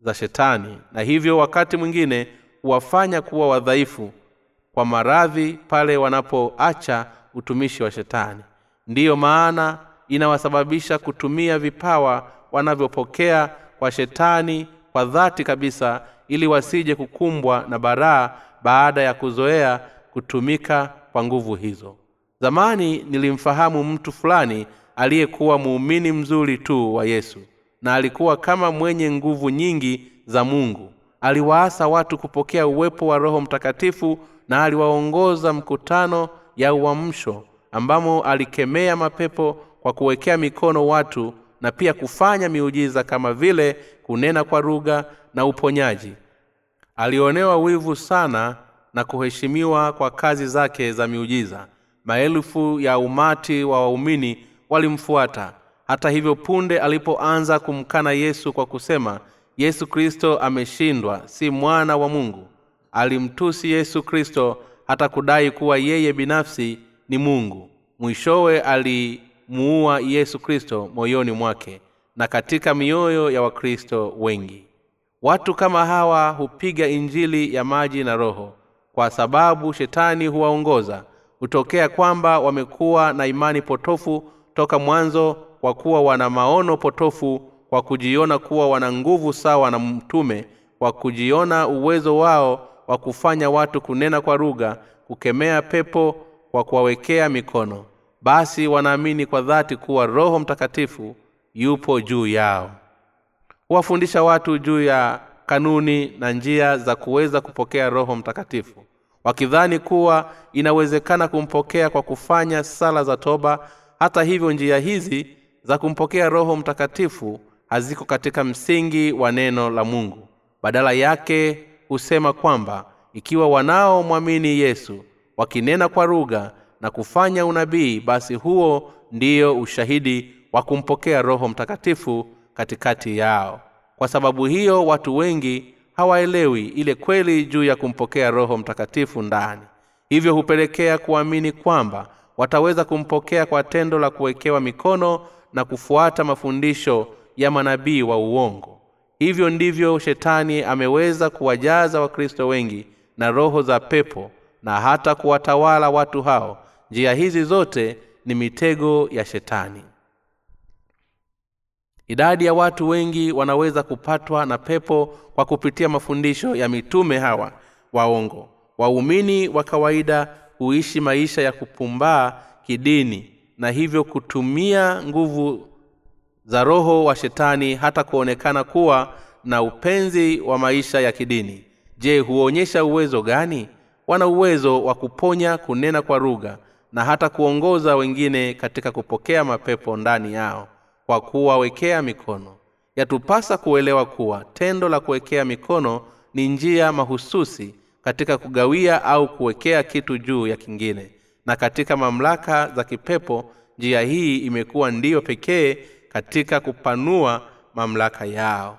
za shetani. Na hivyo wakati mwingine huwafanya kuwa wadhaifu kwa maradhi pale wanapoacha utumishi wa shetani. Ndiyo maana inawasababisha kutumia vipawa wanavyopokea kwa shetani kwa dhati kabisa ili wasije kukumbwa na baraa baada ya kuzoea kutumika kwa nguvu hizo. Zamani nilimfahamu mtu fulani aliyekuwa muumini mzuri tu wa yesu na alikuwa kama mwenye nguvu nyingi za mungu. Aliwaasa watu kupokea uwepo wa roho mtakatifu na aliwaongoza mkutano ya uamsho ambamo alikemea mapepo kwa kuwekea mikono watu na pia kufanya miujiza kama vile kunena kwa lugha na uponyaji. Alionewa wivu sana na kuheshimiwa kwa kazi zake za miujiza. Maelfu ya umati wa waumini walimfuata. Hata hivyo punde alipoanza kumkana yesu kwa kusema yesu kristo ameshindwa si mwana wa mungu alimtusi yesu kristo hata kudai kuwa yeye binafsi ni mungu. Mwishowe alimuua yesu kristo moyoni mwake na katika mioyo ya wakristo wengi. Watu kama hawa hupiga injili ya maji na roho kwa sababu shetani huwaongoza hutokea kwamba wamekuwa na imani potofu toka mwanzo kwa kuwa wana maono potofu kwa kujiona kuwa wana nguvu sawa na mtume kwa kujiona uwezo wao wa kufanya watu kunena kwa rugha kukemea pepo kwa kuwawekea mikono. Basi wanaamini kwa dhati kuwa roho mtakatifu yupo juu yao. Huwafundisha watu juu ya kanuni na njia za kuweza kupokea roho mtakatifu wakidhani kuwa inawezekana kumpokea kwa kufanya sala za toba. Hata hivyo njia hizi za kumpokea roho mtakatifu haziko katika msingi wa neno la mungu. Badala yake husema kwamba ikiwa wanaomwamini yesu wakinena kwa rugha na kufanya unabii basi huo ndiyo ushahidi wa kumpokea roho mtakatifu katikati yao. Kwa sababu hiyo watu wengi hawaelewi ile kweli juu ya kumpokea roho mtakatifu ndani. Hivyo hupelekea kuamini kwamba wataweza kumpokea kwa tendo la kuwekewa mikono na kufuata mafundisho ya manabii wa uongo hivyo ndivyo shetani ameweza kuwajaza wakristo wengi na roho za pepo na hata kuwatawala watu hao. Njia hizi zote ni mitego ya shetani. Idadi ya watu wengi wanaweza kupatwa na pepo kwa kupitia mafundisho ya mitume hawa waongo. Waumini wa kawaida huishi maisha ya kupumbaa kidini na hivyo kutumia nguvu za roho wa shetani hata kuonekana kuwa na upenzi wa maisha ya kidini. Je huonyesha uwezo gani? Wana uwezo wa kuponya kunena kwa rugha na hata kuongoza wengine katika kupokea mapepo ndani yao kwa kuwawekea mikono. Yatupasa kuelewa kuwa tendo la kuwekea mikono ni njia mahususi katika kugawia au kuwekea kitu juu ya kingine. Na katika mamlaka za kipepo njia hii imekuwa ndiyo pekee katika kupanua mamlaka yao.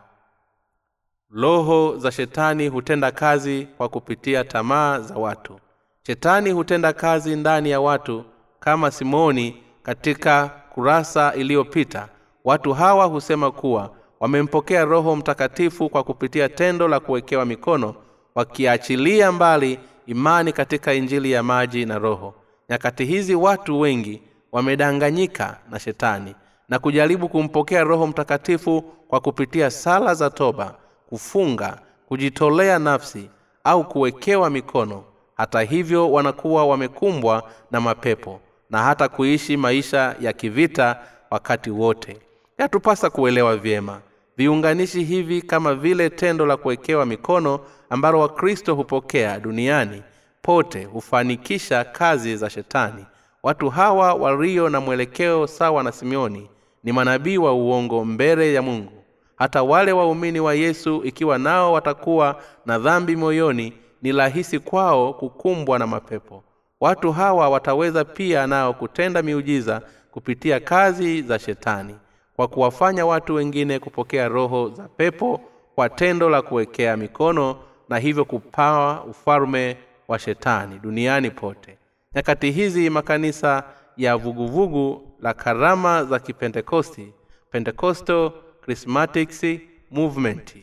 Roho za shetani hutenda kazi kwa kupitia tamaa za watu. Shetani hutenda kazi ndani ya watu kama simoni katika kurasa iliyopita. Watu hawa husema kuwa wamempokea roho mtakatifu kwa kupitia tendo la kuwekewa mikono wakiachilia mbali imani katika injili ya maji na roho. Nyakati hizi watu wengi wamedanganyika na shetani na kujaribu kumpokea roho mtakatifu kwa kupitia sala za toba kufunga kujitolea nafsi au kuwekewa mikono. Hata hivyo wanakuwa wamekumbwa na mapepo na hata kuishi maisha ya kivita wakati wote. Yatupasa kuelewa vyema. Viunganishi hivi kama vile tendo la kuwekewa mikono ambalo wakristo hupokea duniani pote hufanikisha kazi za shetani. Watu hawa walio na mwelekeo sawa na simeoni ni manabii wa uongo mbele ya mungu. Hata wale waumini wa yesu ikiwa nao watakuwa na dhambi moyoni ni rahisi kwao kukumbwa na mapepo. Watu hawa wataweza pia nao kutenda miujiza kupitia kazi za shetani kwa kuwafanya watu wengine kupokea roho za pepo kwa tendo la kuwekea mikono na hivyo kupawa ufalme wa shetani duniani pote. Nyakati hizi makanisa ya vuguvugu vugu la karama za kipentekosti pentecostal charismatics movement.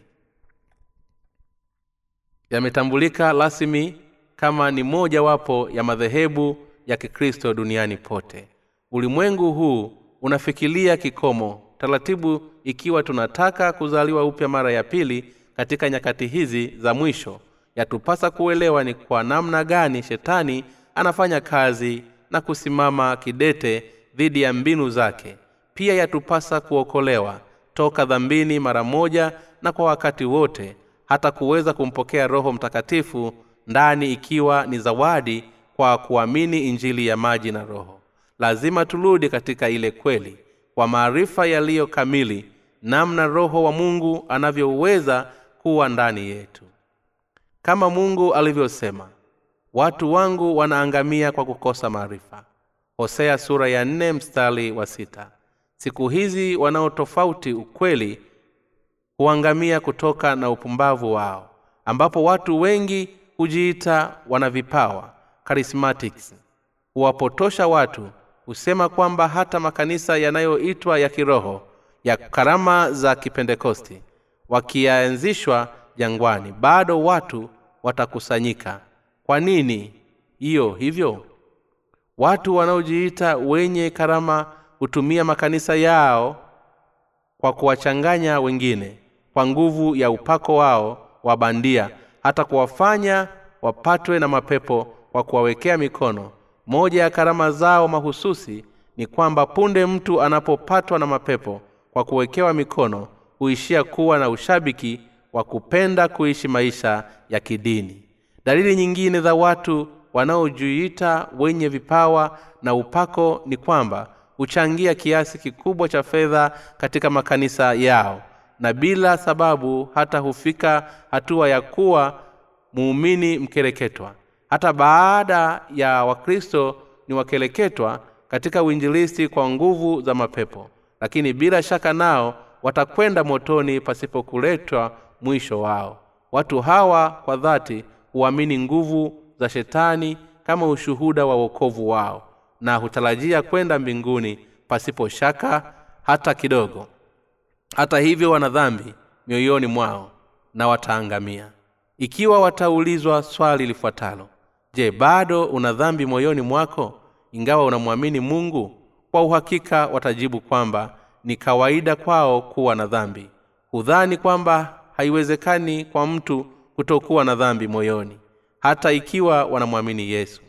Yametambulika rasmi kama ni mojawapo ya madhehebu ya kikristo duniani pote. Ulimwengu huu unafikiria kikomo taratibu ikiwa tunataka kuzaliwa upya mara ya pili katika nyakati hizi za mwisho. Yatupasa kuelewa ni kwa namna gani shetani anafanya kazi na kusimama kidete dhidi ya mbinu zake. Pia yatupasa kuokolewa toka dhambini mara moja na kwa wakati wote hata kuweza kumpokea roho mtakatifu ndani ikiwa ni zawadi kwa kuamini injili ya maji na roho. Lazima turudi katika ile kweli kwa maarifa yaliyo kamili namna roho wa mungu anavyoweza kuwa ndani yetu. Kama mungu alivyosema watu wangu wanaangamia kwa kukosa maarifa hosea sura ya nne mstari wa sita. Siku hizi wanaotofauti ukweli huangamia kutoka na upumbavu wao ambapo watu wengi hujiita wana vipawa charismatics. Huwapotosha watu husema kwamba hata makanisa yanayoitwa ya kiroho ya karama za kipentekosti wakianzishwa jangwani bado watu watakusanyika. Kwa nini hiyo hivyo watu wanaojiita wenye karama hutumia makanisa yao kwa kuwachanganya wengine kwa nguvu ya upako wao wa bandia hata kuwafanya wapatwe na mapepo kwa kuwawekea mikono. Moja ya karama zao mahususi ni kwamba punde mtu anapopatwa na mapepo kwa kuwekewa mikono huishia kuwa na ushabiki wa kupenda kuishi maisha ya kidini. Dalili nyingine za watu wanaojiita wenye vipawa na upako ni kwamba huchangia kiasi kikubwa cha fedha katika makanisa yao na bila sababu hata hufika hatua ya kuwa muumini mkereketwa. Hata baada ya wakristo ni wakereketwa katika uinjilisti kwa nguvu za mapepo lakini bila shaka nao watakwenda motoni pasipokuletwa mwisho wao. Watu hawa kwa dhati huamini nguvu za shetani kama ushuhuda wa wokovu wao na hutarajia kwenda mbinguni pasipo shaka hata kidogo. Hata hivyo wana dhambi mioyoni mwao na wataangamia. Ikiwa wataulizwa swali lifuatalo je bado una dhambi moyoni mwako? Ingawa unamwamini mungu kwa uhakika watajibu kwamba ni kawaida kwao kuwa na dhambi. Hudhani kwamba haiwezekani kwa mtu kutokuwa na dhambi moyoni hata ikiwa wanamwamini yesu.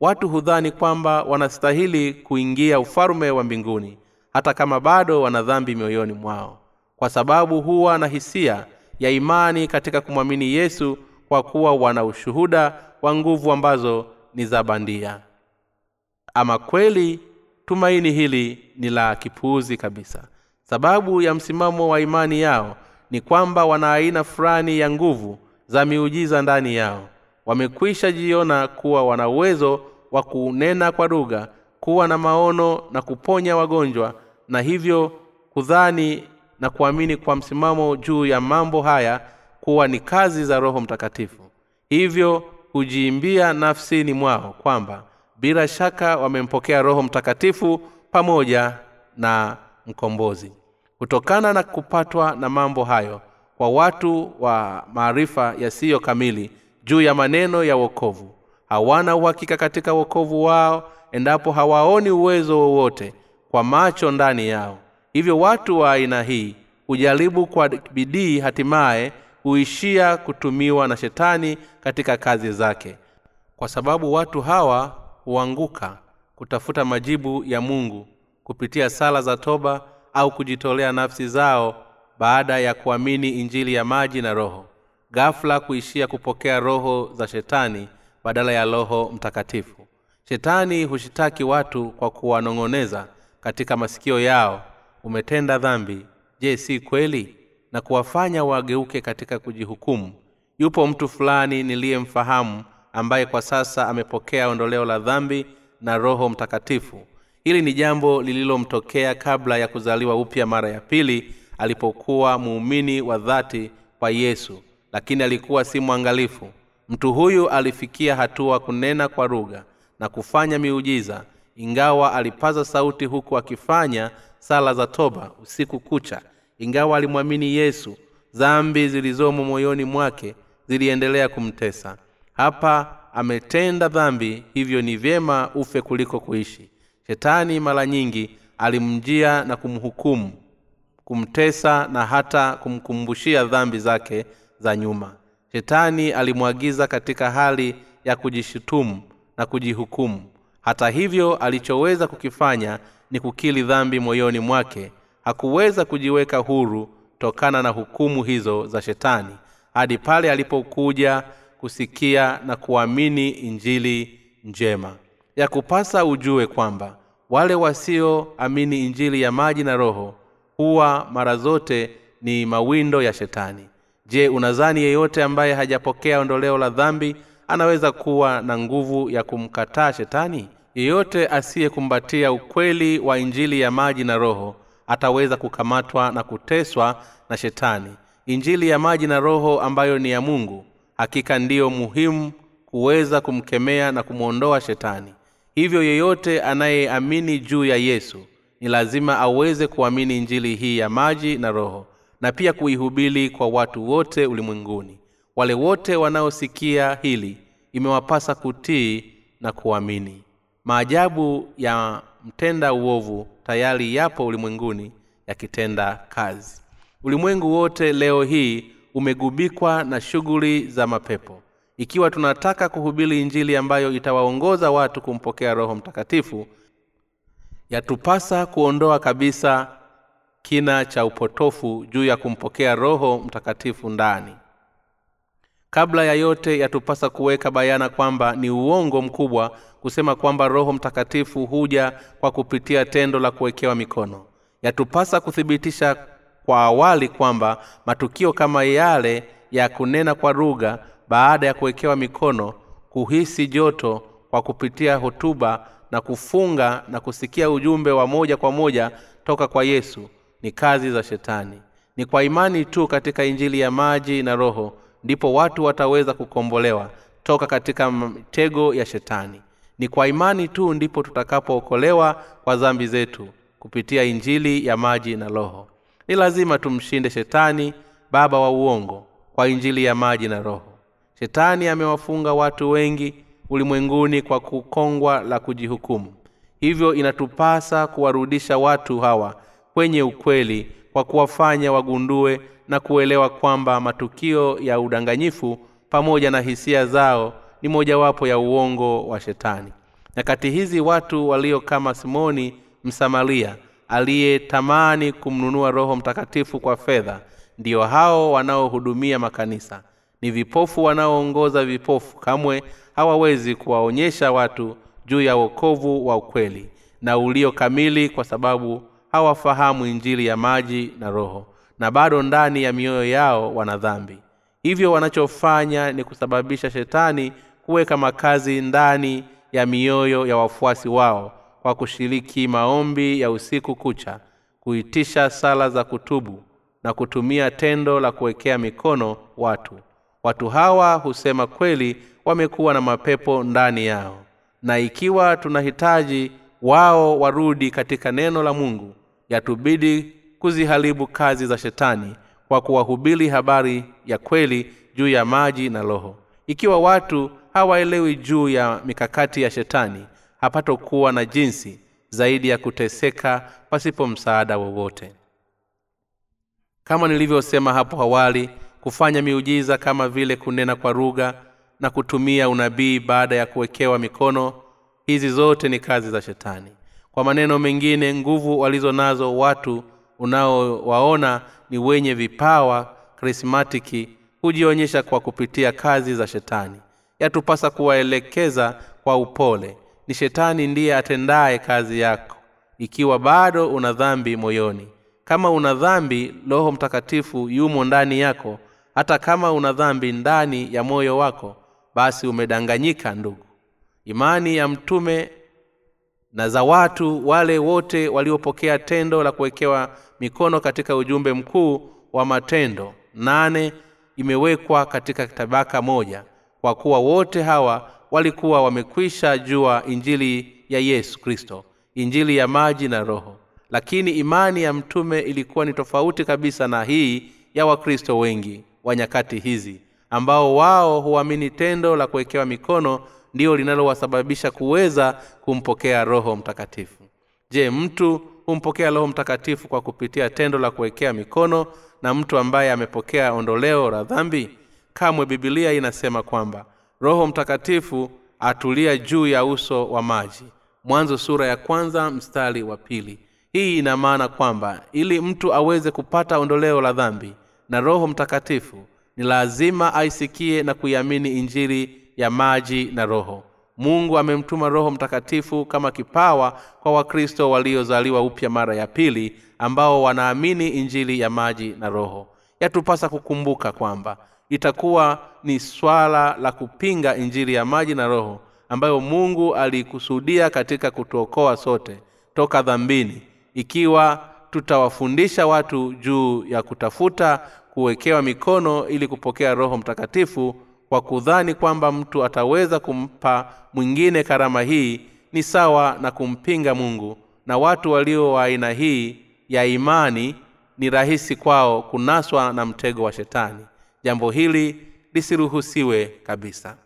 Watu hudhani kwamba wanastahili kuingia ufalume wa mbinguni hata kama bado wana dhambi mioyoni mwao kwa sababu huwa na hisia ya imani katika kumwamini yesu kwa kuwa wana ushuhuda wa nguvu ambazo ni za bandia. Ama kweli tumaini hili ni la kipuuzi kabisa. Sababu ya msimamo wa imani yao ni kwamba wana aina fulani ya nguvu za miujiza ndani yao wamekwisha jiona kuwa wana uwezo wa kunena kwa lugha kuwa na maono na kuponya wagonjwa na hivyo kudhani na kuamini kwa msimamo juu ya mambo haya kuwa ni kazi za roho mtakatifu. Hivyo hujiimbia nafsini mwao kwamba bila shaka wamempokea roho mtakatifu pamoja na mkombozi. Kutokana na kupatwa na mambo hayo kwa watu wa maarifa yasiyo kamili juu ya maneno ya wokovu. Hawana uhakika katika wokovu wao endapo hawaoni uwezo wowote kwa macho ndani yao. Hivyo watu wa aina hii hujaribu kwa bidii hatimaye huishia kutumiwa na shetani katika kazi zake. Kwa sababu watu hawa huanguka kutafuta majibu ya mungu kupitia sala za toba au kujitolea nafsi zao baada ya kuamini injili ya maji na roho ghafula kuishia kupokea roho za shetani badala ya roho mtakatifu. Shetani hushitaki watu kwa kuwanong'oneza katika masikio yao. Umetenda dhambi. Je si kweli? Na kuwafanya wageuke katika kujihukumu. Yupo mtu fulani niliyemfahamu ambaye kwa sasa amepokea ondoleo la dhambi na roho mtakatifu. Hili ni jambo lililomtokea kabla ya kuzaliwa upya mara ya pili alipokuwa muumini wa dhati kwa yesu lakini alikuwa si mwangalifu. Mtu huyu alifikia hatua kunena kwa lugha na kufanya miujiza ingawa alipaza sauti huku akifanya sala za toba usiku kucha. Ingawa alimwamini yesu dhambi zilizomo moyoni mwake ziliendelea kumtesa. Hapa ametenda dhambi hivyo ni vyema ufe kuliko kuishi. Shetani mara nyingi alimjia na kumhukumu kumtesa na hata kumkumbushia dhambi zake za nyuma. Shetani alimwagiza katika hali ya kujishutumu na kujihukumu. Hata hivyo alichoweza kukifanya ni kukili dhambi moyoni mwake. Hakuweza kujiweka huru tokana na hukumu hizo za shetani hadi pale alipokuja kusikia na kuamini injili njema. Ya kupasa ujue kwamba wale wasioamini injili ya maji na roho huwa mara zote ni mawindo ya shetani je unadhani yeyote ambaye hajapokea ondoleo la dhambi anaweza kuwa na nguvu ya kumkataa shetani? Yeyote asiyekumbatia ukweli wa injili ya maji na roho ataweza kukamatwa na kuteswa na shetani. Injili ya maji na roho ambayo ni ya mungu hakika ndiyo muhimu kuweza kumkemea na kumwondoa shetani. Hivyo yeyote anayeamini juu ya yesu ni lazima aweze kuamini injili hii ya maji na roho na pia kuihubiri kwa watu wote ulimwenguni. Wale wote wanaosikia hili imewapasa kutii na kuamini. Maajabu ya mtenda uovu tayari yapo ulimwenguni yakitenda kazi. Ulimwengu wote leo hii umegubikwa na shughuli za mapepo. Ikiwa tunataka kuhubiri injili ambayo itawaongoza watu kumpokea roho mtakatifu yatupasa kuondoa kabisa kina cha upotofu juu ya kumpokea roho mtakatifu ndani. Kabla ya yote yatupasa kuweka bayana kwamba ni uongo mkubwa kusema kwamba roho mtakatifu huja kwa kupitia tendo la kuwekewa mikono. Yatupasa kuthibitisha kwa awali kwamba matukio kama yale ya kunena kwa lugha baada ya kuwekewa mikono kuhisi joto kwa kupitia hotuba na kufunga na kusikia ujumbe wa moja kwa moja toka kwa yesu ni kazi za shetani. Ni kwa imani tu katika injili ya maji na roho ndipo watu wataweza kukombolewa toka katika mitego ya shetani. Ni kwa imani tu ndipo tutakapookolewa kwa dhambi zetu kupitia injili ya maji na roho. Ni lazima tumshinde shetani baba wa uongo kwa injili ya maji na roho. Shetani amewafunga watu wengi ulimwenguni kwa kukongwa la kujihukumu. Hivyo inatupasa kuwarudisha watu hawa kwenye ukweli kwa kuwafanya wagundue na kuelewa kwamba matukio ya udanganyifu pamoja na hisia zao ni mojawapo ya uongo wa shetani. Nyakati hizi watu walio kama simoni msamaria aliyetamani kumnunua roho mtakatifu kwa fedha ndiyo hao wanaohudumia makanisa. Ni vipofu wanaoongoza vipofu kamwe hawawezi kuwaonyesha watu juu ya wokovu wa ukweli na ulio kamili kwa sababu hawafahamu injili ya maji na roho na bado ndani ya mioyo yao wana dhambi. Hivyo wanachofanya ni kusababisha shetani kuweka makazi ndani ya mioyo ya wafuasi wao kwa kushiriki maombi ya usiku kucha kuitisha sala za kutubu na kutumia tendo la kuwekea mikono watu. Watu hawa husema kweli wamekuwa na mapepo ndani yao. Na ikiwa tunahitaji wao warudi katika neno la mungu yatubidi kuziharibu kazi za shetani kwa kuwahubiri habari ya kweli juu ya maji na roho. Ikiwa watu hawaelewi juu ya mikakati ya shetani hapatokuwa na jinsi zaidi ya kuteseka pasipo msaada wowote. Kama nilivyosema hapo awali kufanya miujiza kama vile kunena kwa lugha na kutumia unabii baada ya kuwekewa mikono hizi zote ni kazi za shetani kwa maneno mengine nguvu walizo nazo watu unaowaona ni wenye vipawa krismatiki hujionyesha kwa kupitia kazi za shetani. Yatupasa kuwaelekeza kwa upole. Ni shetani ndiye atendaye kazi yako ikiwa bado una dhambi moyoni. Kama una dhambi roho mtakatifu yumo ndani yako. Hata kama una dhambi ndani ya moyo wako basi umedanganyika ndugu. Imani ya mtume na za watu wale wote waliopokea tendo la kuwekewa mikono katika ujumbe mkuu wa matendo. Nane imewekwa katika tabaka moja kwa kuwa wote hawa walikuwa wamekwisha jua injili ya yesu kristo injili ya maji na roho. Lakini imani ya mtume ilikuwa ni tofauti kabisa na hii ya wakristo wengi wa nyakati hizi ambao wao huamini tendo la kuwekewa mikono ndiyo linalowasababisha kuweza kumpokea roho mtakatifu. Je mtu humpokea roho mtakatifu kwa kupitia tendo la kuwekea mikono na mtu ambaye amepokea ondoleo la dhambi? Kamwe bibilia inasema kwamba roho mtakatifu atulia juu ya uso wa maji. Mwanzo sura ya kwanza mstari wa pili. Hii ina maana kwamba ili mtu aweze kupata ondoleo la dhambi na roho mtakatifu ni lazima aisikie na kuiamini injili ya maji na roho. Mungu amemtuma roho mtakatifu kama kipawa kwa wakristo waliozaliwa upya mara ya pili ambao wanaamini injili ya maji na roho. Yatupasa kukumbuka kwamba itakuwa ni swala la kupinga injili ya maji na roho ambayo mungu alikusudia katika kutuokoa sote toka dhambini ikiwa tutawafundisha watu juu ya kutafuta kuwekewa mikono ili kupokea roho mtakatifu kwa kudhani kwamba mtu ataweza kumpa mwingine karama hii ni sawa na kumpinga mungu na watu walio wa aina hii ya imani ni rahisi kwao kunaswa na mtego wa shetani. Jambo hili lisiruhusiwe kabisa.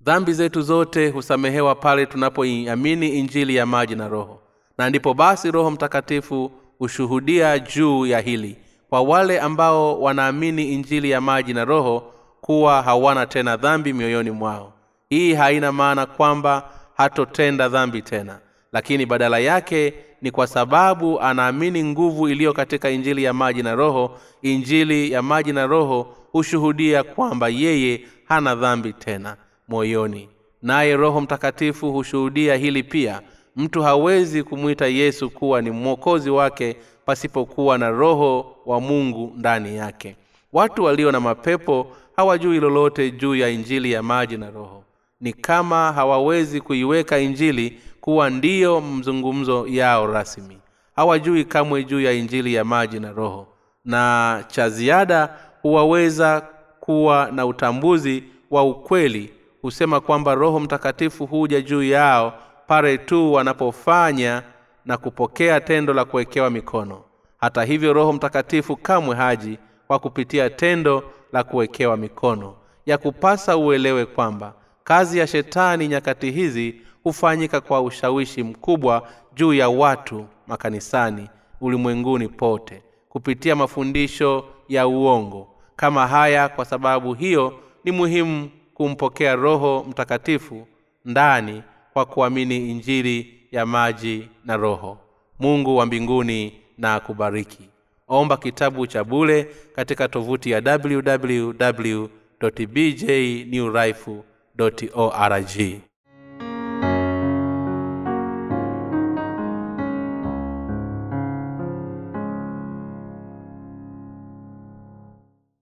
Dhambi zetu zote husamehewa pale tunapoiamini injili ya maji na roho. Na ndipo basi roho mtakatifu hushuhudia juu ya hili kwa wale ambao wanaamini injili ya maji na roho kuwa hawana tena dhambi mioyoni mwao. Hii haina maana kwamba hatotenda dhambi tena lakini badala yake ni kwa sababu anaamini nguvu iliyo katika injili ya maji na roho. Injili ya maji na roho hushuhudia kwamba yeye hana dhambi tena moyoni. Naye roho mtakatifu hushuhudia hili pia. Mtu hawezi kumwita yesu kuwa ni mwokozi wake pasipokuwa na roho wa mungu ndani yake. Watu walio na mapepo hawajui lolote juu ya injili ya maji na roho. Ni kama hawawezi kuiweka injili kuwa ndiyo mzungumzo yao rasmi. Hawajui kamwe juu ya injili ya maji na roho. Na cha ziada huwaweza kuwa na utambuzi wa ukweli husema kwamba roho mtakatifu huja juu yao pale tu wanapofanya na kupokea tendo la kuwekewa mikono. Hata hivyo roho mtakatifu kamwe haji kwa kupitia tendo la kuwekewa mikono ya kupasa uelewe kwamba kazi ya shetani nyakati hizi hufanyika kwa ushawishi mkubwa juu ya watu makanisani ulimwenguni pote kupitia mafundisho ya uongo. Kama haya kwa sababu hiyo ni muhimu kumpokea roho mtakatifu ndani kwa kuamini injili ya maji na roho. Mungu wa mbinguni na akubariki. Omba kitabu cha bule katika tovuti ya www bjnewrife org